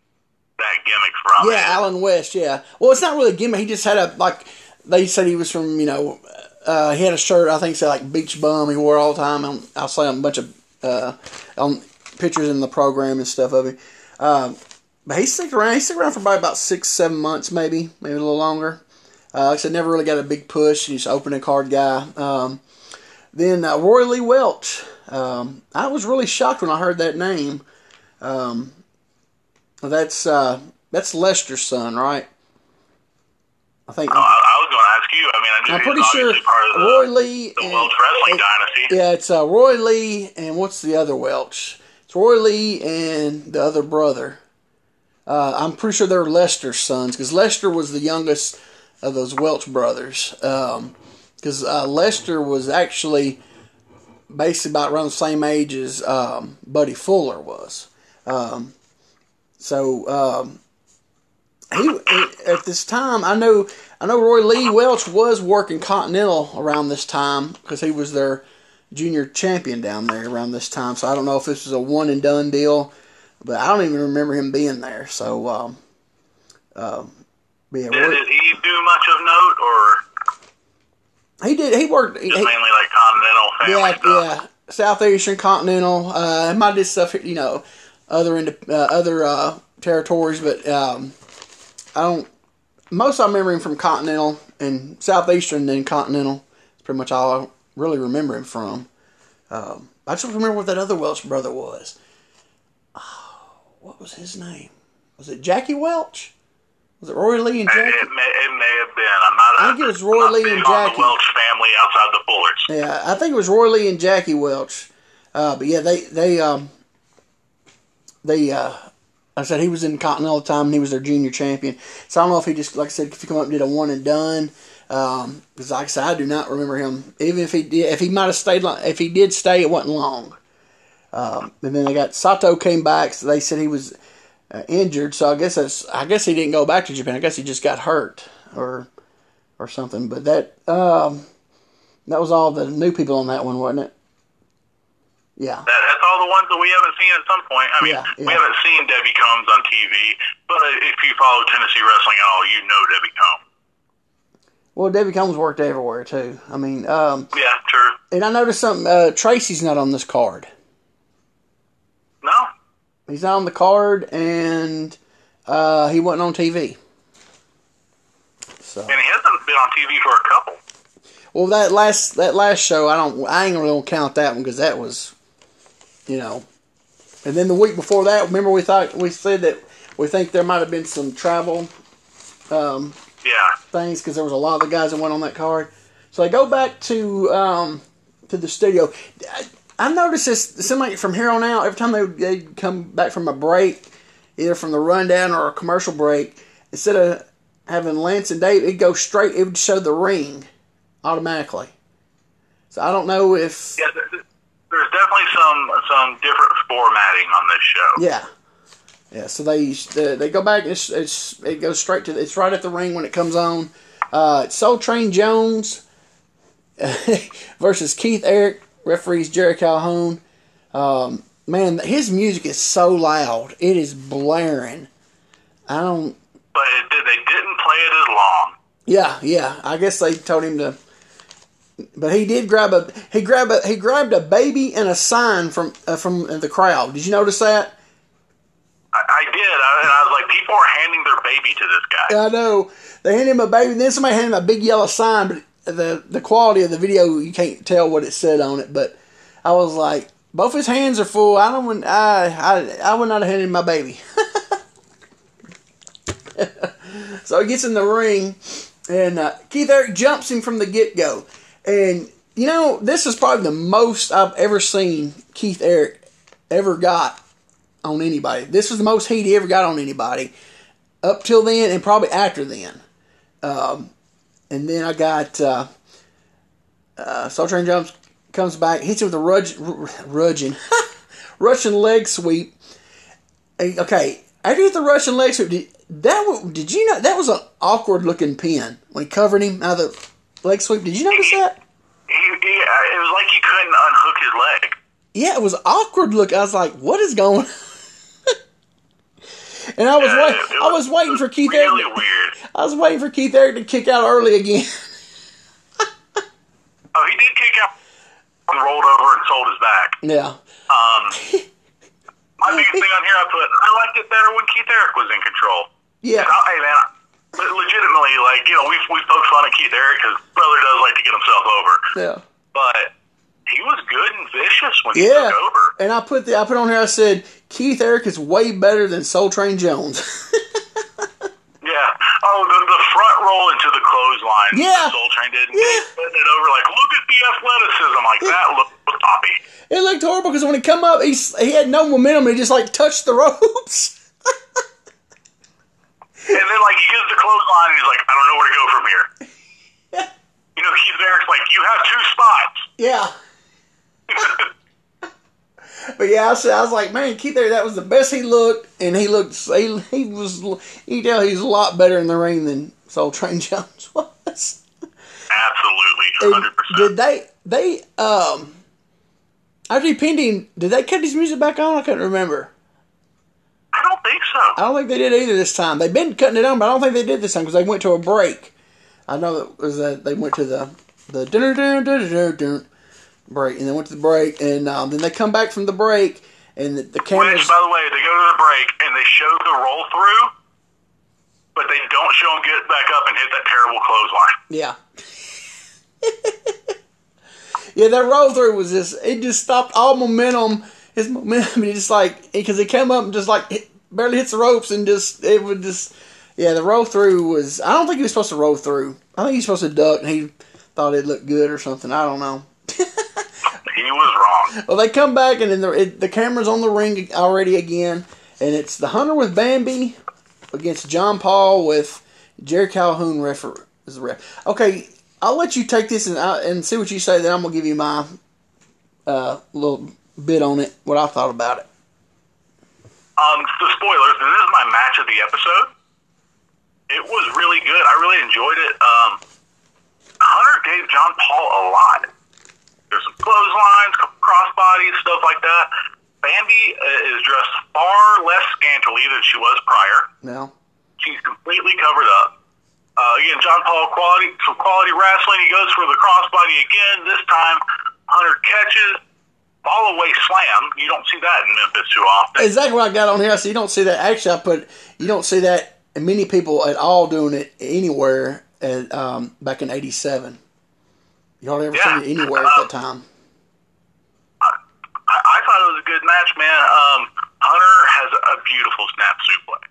that gimmick from. Yeah, Alan West. Yeah. Well, it's not really a gimmick. He just had a like. They said he was from you know. Uh, he had a shirt. I think said like beach bum. He wore all the time. On, I saw a bunch of uh, on pictures in the program and stuff of him. Um, but he stuck around. He stuck around for probably about six, seven months, maybe, maybe a little longer. Uh, like I said, never really got a big push. He's opening card guy. Um, then uh, Roy Lee Welch. Um, I was really shocked when I heard that name. Um, that's uh, that's Lester's son, right? I think. Oh, I, I was going to ask you. I mean, I I'm pretty sure of the, Roy Lee. the and- Welch Wrestling and- Dynasty. Yeah, it's uh, Roy Lee and what's the other Welch? It's Roy Lee and the other brother. Uh, I'm pretty sure they're Lester's sons because Lester was the youngest of those Welch brothers. Because uh, Lester was actually basically about around the same age as um, Buddy Fuller was. Um, so um, he at this time I know I know Roy Lee Welch was working Continental around this time because he was their junior champion down there around this time. So I don't know if this was a one and done deal, but I don't even remember him being there. So, um, um, yeah, Did, Roy, did he do much of note, or he did. He worked. He, mainly like continental family yeah, stuff? yeah. Southeastern Continental. Uh, he might did stuff, you know, other into uh, other uh, territories, but um, I don't. Most I remember him from Continental and Southeastern, then Continental. That's pretty much all I really remember him from. Um, I just remember what that other Welch brother was. Oh, what was his name? Was it Jackie Welch? Was it Roy Lee and Jackie? it, may, it may have been. I'm not. I think it was Roy Lee and Jackie. The Welch family outside the Fullers. Yeah, I think it was Roy Lee and Jackie Welch. Uh, but yeah, they they um they uh I said he was in Continental time and he was their junior champion. So I don't know if he just like I said if he come up and did a one and done. Um, because like I said, I do not remember him. Even if he did, if he might have stayed, long, if he did stay, it wasn't long. Um, and then they got Sato came back. So they said he was uh, injured. So I guess that's I guess he didn't go back to Japan. I guess he just got hurt or or something. But that um, that was all the new people on that one, wasn't it? Yeah. That, the ones that we haven't seen at some point. I mean, Yeah, yeah. we haven't seen Debbie Combs on TV, but if you follow Tennessee wrestling at all, you know Debbie Combs. Well, Debbie Combs worked everywhere too. I mean, um, Yeah, sure. and I noticed something. Uh, Tracy's not on this card. No, He's not on the card, and uh, he wasn't on TV. So, and he hasn't been on TV for a couple. well, that last that last show, I don't, I ain't really gonna count that one because that was, you know, and then the week before that, remember we thought we said that we think there might have been some travel um, Yeah, things because there was a lot of the guys that went on that card. So I go back to um, to the studio. I, I noticed this. It like from here on out, every time they would they come back from a break, either from the rundown or a commercial break, instead of having Lance and Dave, it'd go straight. It would show the ring automatically. So I don't know if yeah. There- There's definitely some some different formatting on this show. yeah. Yeah, so they they, go back. It's, it's it goes straight to it's right at the ring when it comes on. Uh, it's Soul Train Jones versus Keith Eric referees Jerry Calhoun. Um, man, his music is so loud; it is blaring. I don't. But it, they didn't play it as long. Yeah, yeah. I guess they told him to. But he did grab a he grabbed a he grabbed a baby and a sign from uh, from the crowd. Did you notice that? I, I did, I, and I was like, people are handing their baby to this guy. I know. They hand him a baby, and then somebody handed him a big yellow sign, but the the quality of the video you can't tell what it said on it. But I was like, both his hands are full. I don't. I I I would not have handed him my baby. so he gets in the ring, and uh, Keith Eric jumps him from the get go, and you know this is probably the most I've ever seen Keith Eric ever got on anybody. This was the most heat he ever got on anybody up till then and probably after then. Um, and then I got uh, uh, Soul Train Jones comes back, hits him with a rudge, r- Russian, leg sweep. Okay, after he hit the Russian leg sweep, did, that did you know that was an awkward looking pin when he covered him out of the leg sweep? Did you notice that? He, he, it was like he couldn't unhook his leg. Yeah, it was awkward look. I was like, what is going? On? And I was Yeah, wait, it I was waiting for Keith Really Eric. weird. I was waiting for Keith Eric to kick out early again. Oh, he did kick out and rolled over and sold his back. yeah. Um, my biggest thing on here, I put, I liked it better when Keith Eric was in control. Yeah. I, hey, man, Legitimately, like, you know, we we poke fun at Keith Eric because brother does like to get himself over, Yeah. but he was good and vicious when he Yeah. took over. And I put the I put on here I said Keith Eric is way better than Soul Train Jones. Yeah. Oh, the, the front roll into the clothesline. Yeah. Soul Train did. Yeah. Putting it over like, look at the athleticism. Like, that looked poppy. it looked horrible because when he come up he's he had no momentum he just like touched the ropes. And then, like, he gets the clothesline and he's like, I don't know where to go from here. You know, Keith Eric's like, you have two spots. yeah. But yeah, I said I was like, man, Keith there, that was the best he looked, and he looked he, he was you tell he's a lot better in the ring than Soul Train Jones was. Absolutely, And hundred did they they um after he pinned him, did they cut his music back on? I couldn't remember. I don't think so. I don't think they did either this time. They've been cutting it on, but I don't think they did this time because they went to a break. I know that was that they went to the the dinner dinner dinner dinner dinner break, and they went to the break, and um, then they come back from the break, and the, the cameras. Which, by the way, they go to the break and they show the roll through, but they don't show him get back up and hit that terrible clothesline. Yeah. yeah, that roll through was just it just stopped all momentum. His momentum, he just like because he came up and just like hit, barely hits the ropes and just it would just yeah. The roll through was I don't think he was supposed to roll through. I think he was supposed to duck and he thought it looked good or something. I don't know. He was wrong. Well, they come back and then the it, the camera's on the ring already again, and it's the Hunter with Bambi against John Paul with Jerry Calhoun refer is the ref. Okay, I'll let you take this and I, and see what you say. Then I'm gonna give you my uh, little bit on it, what I thought about it. Um, the spoilers. This is my match of the episode. It was really good. I really enjoyed it. Um, Hunter gave John Paul a lot. There's some clotheslines, crossbodies, stuff like that. Bambi uh, is dressed far less scantily than she was prior. Now, She's completely covered up. Uh, again, John Paul quality some quality wrestling. He goes for the crossbody again. This time, Hunter catches fall away slam. You don't see that in Memphis too often. exactly what I got on here. I said you don't see that. Actually, I put you don't see that many people at all doing it anywhere at um, back in '87. You hardly ever Yeah. seen it anywhere at that time. I, I thought it was a good match, man. Um, Hunter has a beautiful snap suplex.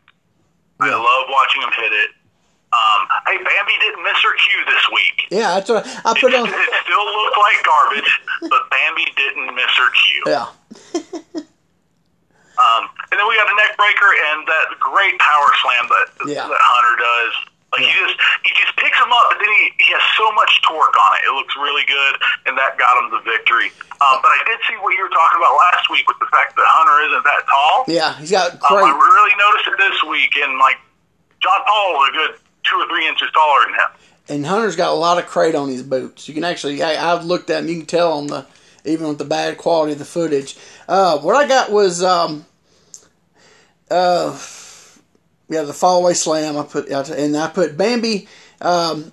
I love watching him hit it. Hey, Bambi didn't miss her cue this week. Yeah, that's what I put It, on. it still looked like garbage, but Bambi didn't miss her cue. Yeah, Um, and then we got a neck breaker and that great power slam that Yeah. that Hunter does. Like he just he just picks him up, but then he, he has so much torque on it. It looks really good, and that got him the victory. Um, but I did see what you were talking about last week with the fact that Hunter isn't that tall. yeah, he's got Um. I really noticed it this week, and like John Paul was a good two or three inches taller than him. and Hunter's got a lot of crate on his boots. You can actually, I, I've looked at them. You can tell on the, even with the bad quality of the footage. Uh, what I got was, um, uh, yeah, the fall away slam. I put, and I put Bambi. Um,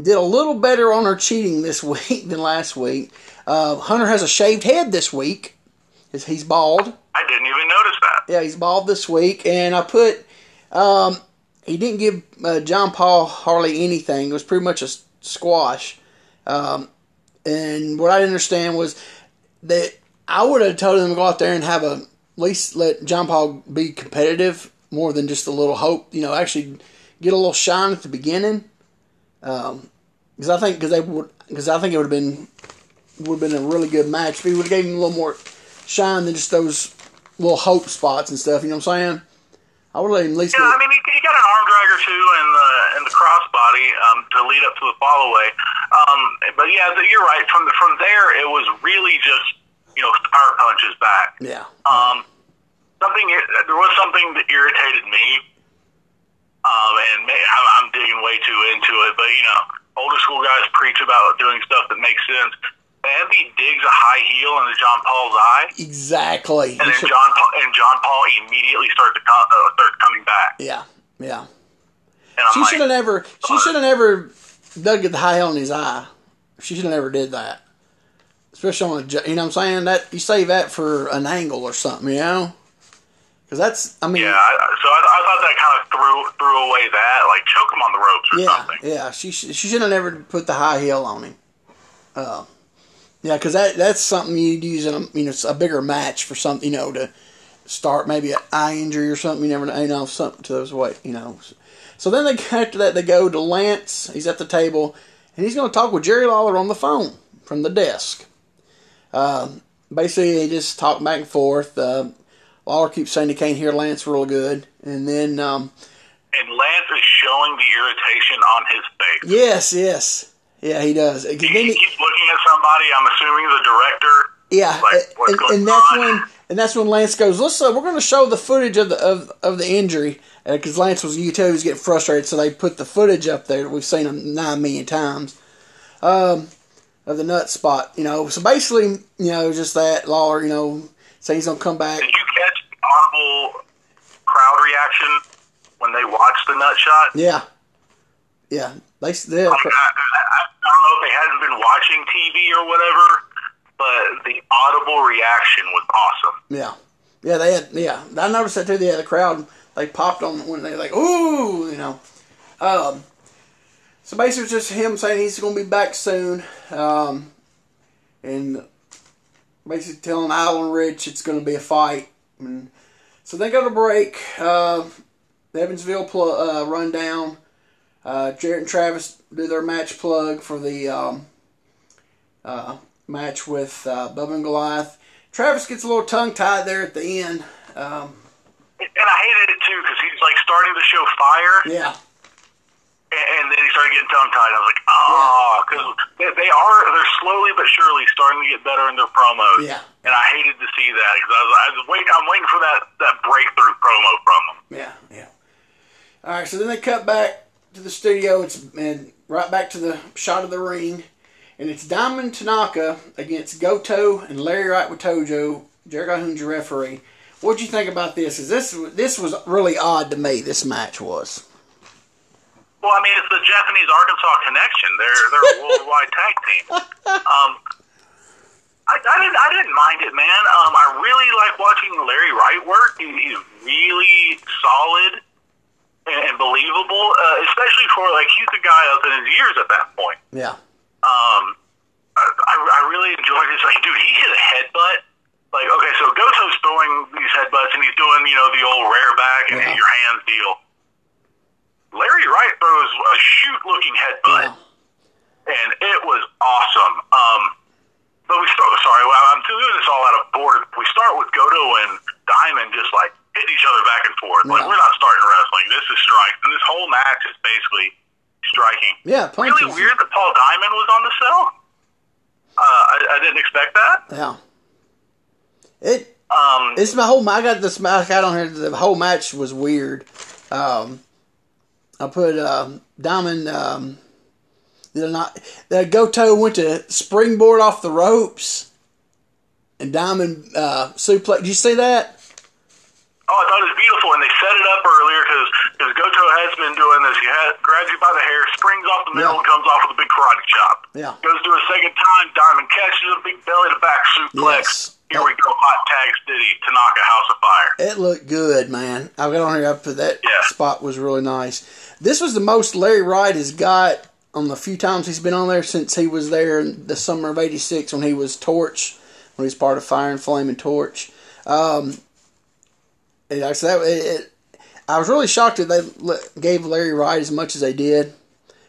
did a little better on her cheating this week than last week. Uh, Hunter has a shaved head this week. He's bald. I didn't even notice that. Yeah, he's bald this week, and I put um, he didn't give uh, John Paul hardly anything. It was pretty much a squash. Um, and what I didn't understand was that I would have told him to go out there and have a at least let John Paul be competitive more than just a little hope. You know, actually get a little shine at the beginning. Because I think because they would because I think it would have been would have been a really good match if he would have gave him a little more shine than just those little hope spots and stuff. You know what I'm saying? I would let him at least. Yeah, I mean, he, he got an arm drag or two in the in the crossbody um, to lead up to the fall away. Um, but yeah, the, you're right. From the, from there, it was really just you know power punches back. yeah. Um, something there was something that irritated me, um, and may, I'm, I'm digging way too into it. But you know, older school guys preach about doing stuff that makes sense. Bambi digs a high heel into John Paul's eye, Exactly. and then John Paul, and John Paul immediately starts to come, uh, starts coming back. yeah. Yeah. And She like, should have never. She should have never dug at the high heel in his eye. She should have never did that. Especially on a, you know what I'm saying that you save that for an angle or something, you know. Because that's, I mean, Yeah, I, so I, I thought that kind of threw threw away that, like choke him on the ropes or yeah, something. yeah. She she should have never put the high heel on him. Uh, yeah, because that that's something you'd use in a you know a bigger match for something you know to start maybe an eye injury or something. You never know, you know something to those way you know. So then they after that they go to Lance. He's at the table and he's going to talk with Jerry Lawler on the phone from the desk. Um, basically, they just talk back and forth. Uh, Lawler keeps saying he can't hear Lance real good, and then. Um, And Lance is showing the irritation on his face. Yes, yes. Yeah, he does. He, then he he- keeps looking at somebody. I'm assuming the director Yeah, Like, and, and that's on? when and that's when Lance goes. Let's uh, we're going to show the footage of the of, of the injury because Lance was you could tell he was getting frustrated, so they put the footage up there. We've seen him nine million times. Um, of the nut spot, you know. So basically, you know, just that Lawler, you know, saying he's gonna come back. Did you catch the audible crowd reaction when they watched the nut shot? Yeah, yeah. They, they Like, I, I, I don't know if they hadn't been watching TV or whatever, but the audible reaction was awesome. Yeah, yeah, they had. Yeah, I noticed that too. Yeah, the crowd they popped on when they like, ooh, you know. Um, so basically, it's just him saying he's going to be back soon, um, and basically telling Idol and Rich it's going to be a fight. And so they go to break. Uh, the Evansville pl- uh, rundown. Uh, Jarrett and Travis do their match plug for the um, uh, match with uh, Bubba and Goliath. Travis gets a little tongue tied there at the end. Um, And I hated it too because he's like starting to show fire, yeah, and, and then he started getting tongue tied. I was like, oh, because they, they are they're slowly but surely starting to get better in their promos. Yeah. And I hated to see that because I was, I was waiting. I'm waiting for that that breakthrough promo from them. yeah, yeah. All right, so then they cut back to the studio. It's and right back to the shot of the ring, and it's Diamond Tanaka against Goto and Larry Wright with Tojo. Jericho your referee. What'd you think about this? Is this this was really odd to me? This match was. Well, I mean, it's the Japanese Arkansas connection. They're they're a worldwide tag team. Um, I, I didn't I didn't mind it, man. Um, I really like watching Larry Wright work. He, he's really solid and, and believable, uh, especially for like he's a guy up in his years at that point. Yeah, Um, I, I I really enjoyed this. Like, dude, he hit a headbutt. Like, okay, so Goto's throwing these headbutts and he's doing, you know, the old rare back and Yeah. hit your hands deal. Larry Wright throws a shoot looking headbutt, yeah, and it was awesome. Um, but we start, sorry, well, I'm doing this all out of boredom. We start with Goto and Diamond just like hitting each other back and forth. Like, we're not starting wrestling. This is strikes. And this whole match is basically striking yeah. really weird that Paul Diamond was on the cell. Uh, I, I didn't expect that. Yeah. It Um, It's my whole. I got this. I got on here. The whole match was weird. Um, I put um, Diamond. Um, not. The Goto went to springboard off the ropes, and Diamond uh, suplex. Did you see that? Oh, I thought it was beautiful, and they set it up earlier because Goto has been doing this. He has, grabs you by the hair, springs off the middle, Yeah. and comes off with a big karate chop. Yeah. Goes to a second time. Diamond catches a big belly to back suplex. Yes. Here we go. Hot tag city. Tanaka House of Fire. It looked good, man. I got on here. Put that Yeah. spot was really nice. This was the most Larry Wright has got on the few times he's been on there since he was there in the summer of '86 when he was Torch, when he was part of Fire and Flame and Torch. Um, and like I said, it, it, I was really shocked that they gave Larry Wright as much as they did.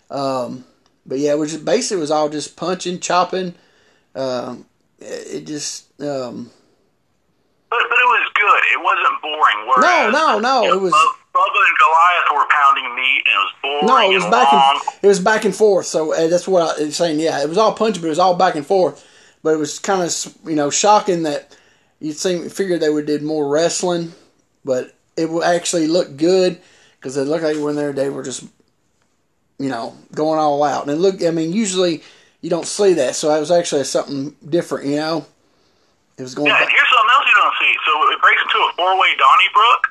Um, but yeah, it was just, basically it was all just punching, chopping. Um, it, it just um, But, but it was good. It wasn't boring. no, Whereas, no, no. you know, It was. Bub- Bubba and Goliath were pounding meat, and it was boring. No, it was and back long. and it was back and forth. So uh, that's what I was saying. Yeah, it was all punching, but it was all back and forth. But it was kind of you know shocking that you'd think figured they would did more wrestling, but it will actually look good because it looked like when they they were just you know going all out. And look I mean, usually you don't see that, so it was actually something different. You know, it was going. Yeah, back. and here's something else you don't see. So it breaks into a four-way Donnybrook,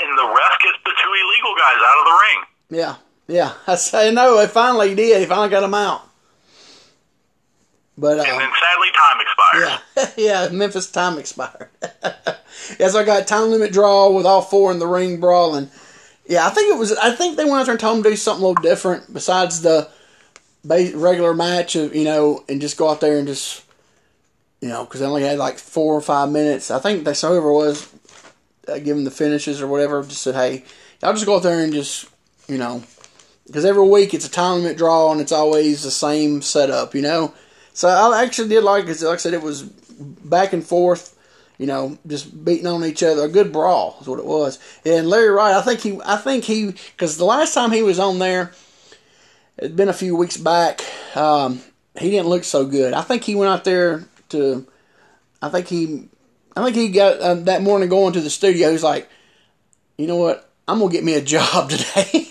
and the ref gets the two illegal guys out of the ring. Yeah, yeah. I say no. They finally did. They finally got them out. But uh, And then sadly, time expired. Yeah, yeah, Memphis time expired. yes, I got time limit draw with all four in the ring brawling. Yeah, I think it was. I think they went out there and told them to do something a little different besides the regular match of you know, and just go out there and just you know, because they only had like four or five minutes. I think whoever it was uh, giving the finishes or whatever just said, hey, I'll just go out there and just you know, because every week it's a time limit draw and it's always the same setup, you know. So I actually did like it. Like I said, it was back and forth, you know, just beating on each other. A good brawl is what it was. And Larry Wright, I think he, I think he, because the last time he was on there, it'd been a few weeks back. Um, he didn't look so good. I think he went out there to I think he, I think he got uh, that morning going to the studio. He's like, you know what? I'm gonna get me a job today.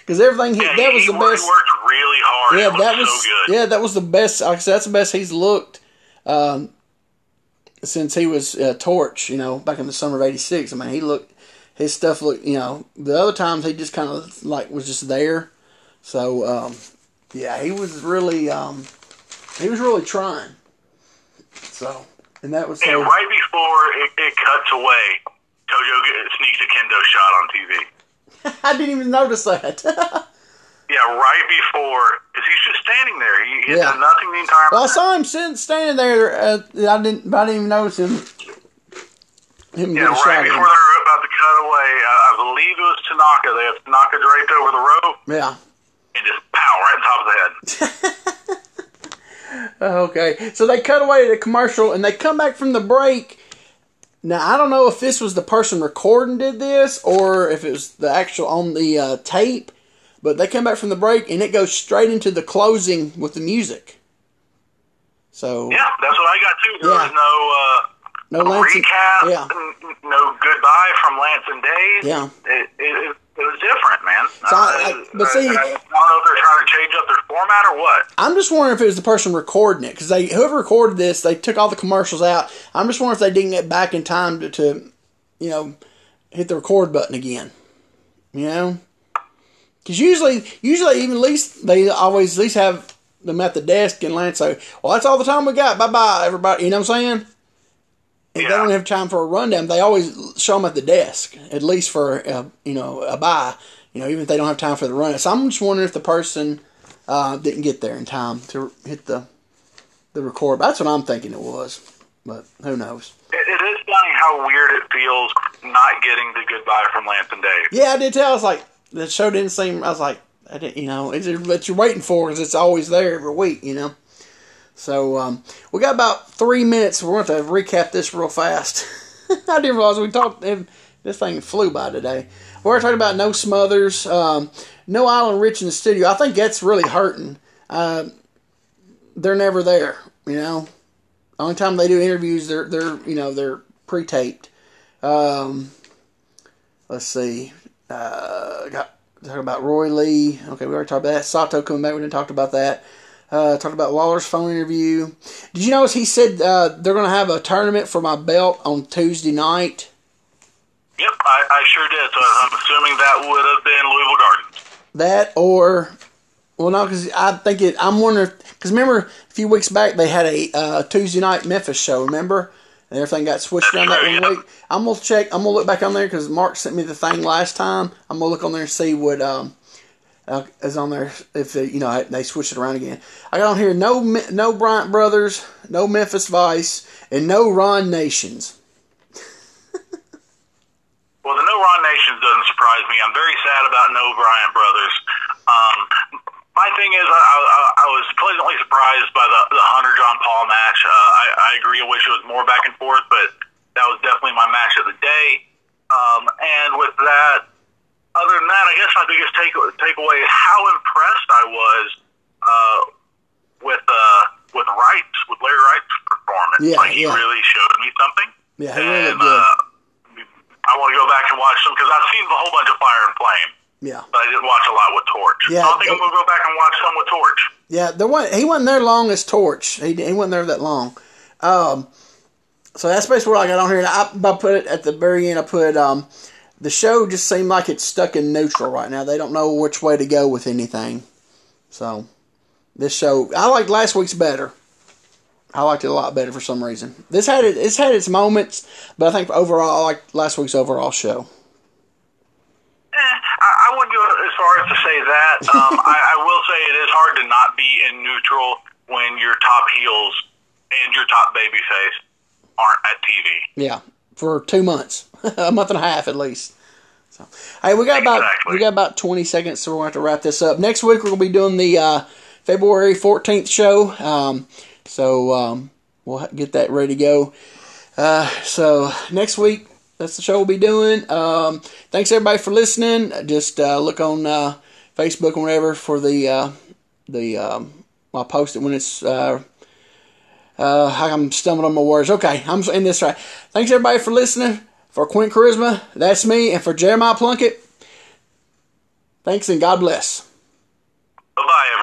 Because everything he, Yeah, that was he the best. worked really hard. Yeah, that was was so good. yeah, that was the best. Like I said, that's the best he's looked um, since he was uh, Torch. You know, back in the summer of '86. I mean, he looked his stuff looked. You know, the other times he just kind of like was just there. So um, yeah, he was really um, he was really trying. So and that was And right before it, it cuts away, Tojo sneaks a kendo shot on TV. I didn't even notice that. Yeah, right before, because he's just standing there. He, he Yeah. done nothing the entire well, I saw him sitting, standing there. Uh, I didn't. I didn't even notice him. Him Yeah, get a shot right before they're about to cut away, I, I believe it was Tanaka. They have Tanaka draped over the rope Yeah. and just pow right on top of the head. Okay, so they cut away to the commercial and they come back from the break. Now I don't know if this was the person recording did this or if it was the actual on the uh, tape, but they come back from the break and it goes straight into the closing with the music. So Yeah, that's what I got too. There Yeah. was uh, no no uh, Lance and- yeah. no goodbye from Lance and Dave. Yeah. It, it, it, was different, man. So I- I- uh, but see- uh, I, I don't know if they're trying to change up their format or what. I'm just wondering if it was the person recording it because they whoever recorded this they took all the commercials out. I'm just wondering if they didn't get back in time to, to you know hit the record button again. You know, because usually usually even at least they always at least have them at the desk and Lance say, "Well, that's all the time we got. Bye bye, everybody." You know what I'm saying? If they don't have time for a rundown, they always show them at the desk, at least for uh, you know a bye. You know, even if they don't have time for the rundown. So I'm just wondering if the person uh, didn't get there in time to hit the the record. That's what I'm thinking it was, but who knows? It, it is funny how weird it feels not getting the goodbye from Lance and Dave. Yeah, I did tell. I was like, the show didn't seem. I was like, I didn't, you know, it's what you're waiting for because it's always there every week, you know. So um, we got about three minutes. We're going to recap this real fast. I didn't realize we talked. This thing flew by today. We're talking about no Smothers, um, no Idol and Rich in the studio. I think that's really hurting. Uh, they're never there, you know. Only time they do interviews, they're they're you know they're pre-taped. Um, let's see. Uh, got talking about Roy Lee. Okay, we already talked about that. Sato coming back. We didn't talk about that. Uh, talked about Lawler's phone interview. Did you notice he said uh, they're going to have a tournament for my belt on Tuesday night? Yep, I, I sure did. So I'm assuming that would have been Louisville Gardens. That or well, no, because I think it. I'm wondering because remember a few weeks back they had a uh, Tuesday night Memphis show. Remember, and everything got switched around that one week. I'm gonna check. I'm gonna look back on there because Mark sent me the thing last time. I'm gonna look on there and see what um uh, is on there if they, you know they switched it around again. I got on here no no Bryant Brothers, no Memphis Vice, and no Ron Nations. Well, the No Ron Nations doesn't surprise me. I'm very sad about No Bryant Brothers. Um, my thing is, I, I, I was pleasantly surprised by the, the Hunter John Paul match. Uh, I, I agree. I wish it was more back and forth, but that was definitely my match of the day. Um, and with that, other than that, I guess my biggest take takeaway is how impressed I was uh, with uh, with Wright, with Larry Wright's performance. Yeah, like he yeah. really showed me something. Yeah, he really and, did. Uh, I want to go back and watch them because I've seen a whole bunch of Fire and Flame, Yeah. but I didn't watch a lot with Torch. Yeah, I think I'm going to go back and watch some with Torch. Yeah, there was he wasn't there long as Torch. He he wasn't there that long. Um, so that's basically what I got on here. And I, I put it at the very end. I put um, the show just seemed like it's stuck in neutral right now. They don't know which way to go with anything. So this show, I liked last week's better. I liked it a lot better for some reason. This had it. It's had its moments, but I think overall, I liked last week's overall show. I, I wouldn't go as far as to say that. Um, I, I will say it is hard to not be in neutral when your top heels and your top babyface aren't at TV. Yeah, for two months, a month and a half at least. So, hey, we got about we got about twenty seconds, so we're going to have to wrap this up. Next week we're going to be doing the uh, February fourteenth show. Um, so um, we'll get that ready to go. Uh, so next week that's the show we'll be doing. Um, thanks everybody for listening. Just uh, look on uh, Facebook and whatever for the uh, the um, I'll post it when it's. Uh, uh, I'm stumbling on my words. Okay, I'm in this right. Thanks everybody for listening. For Quint Charisma, that's me, and for Jeremiah Plunkett. Thanks and God bless. Bye bye.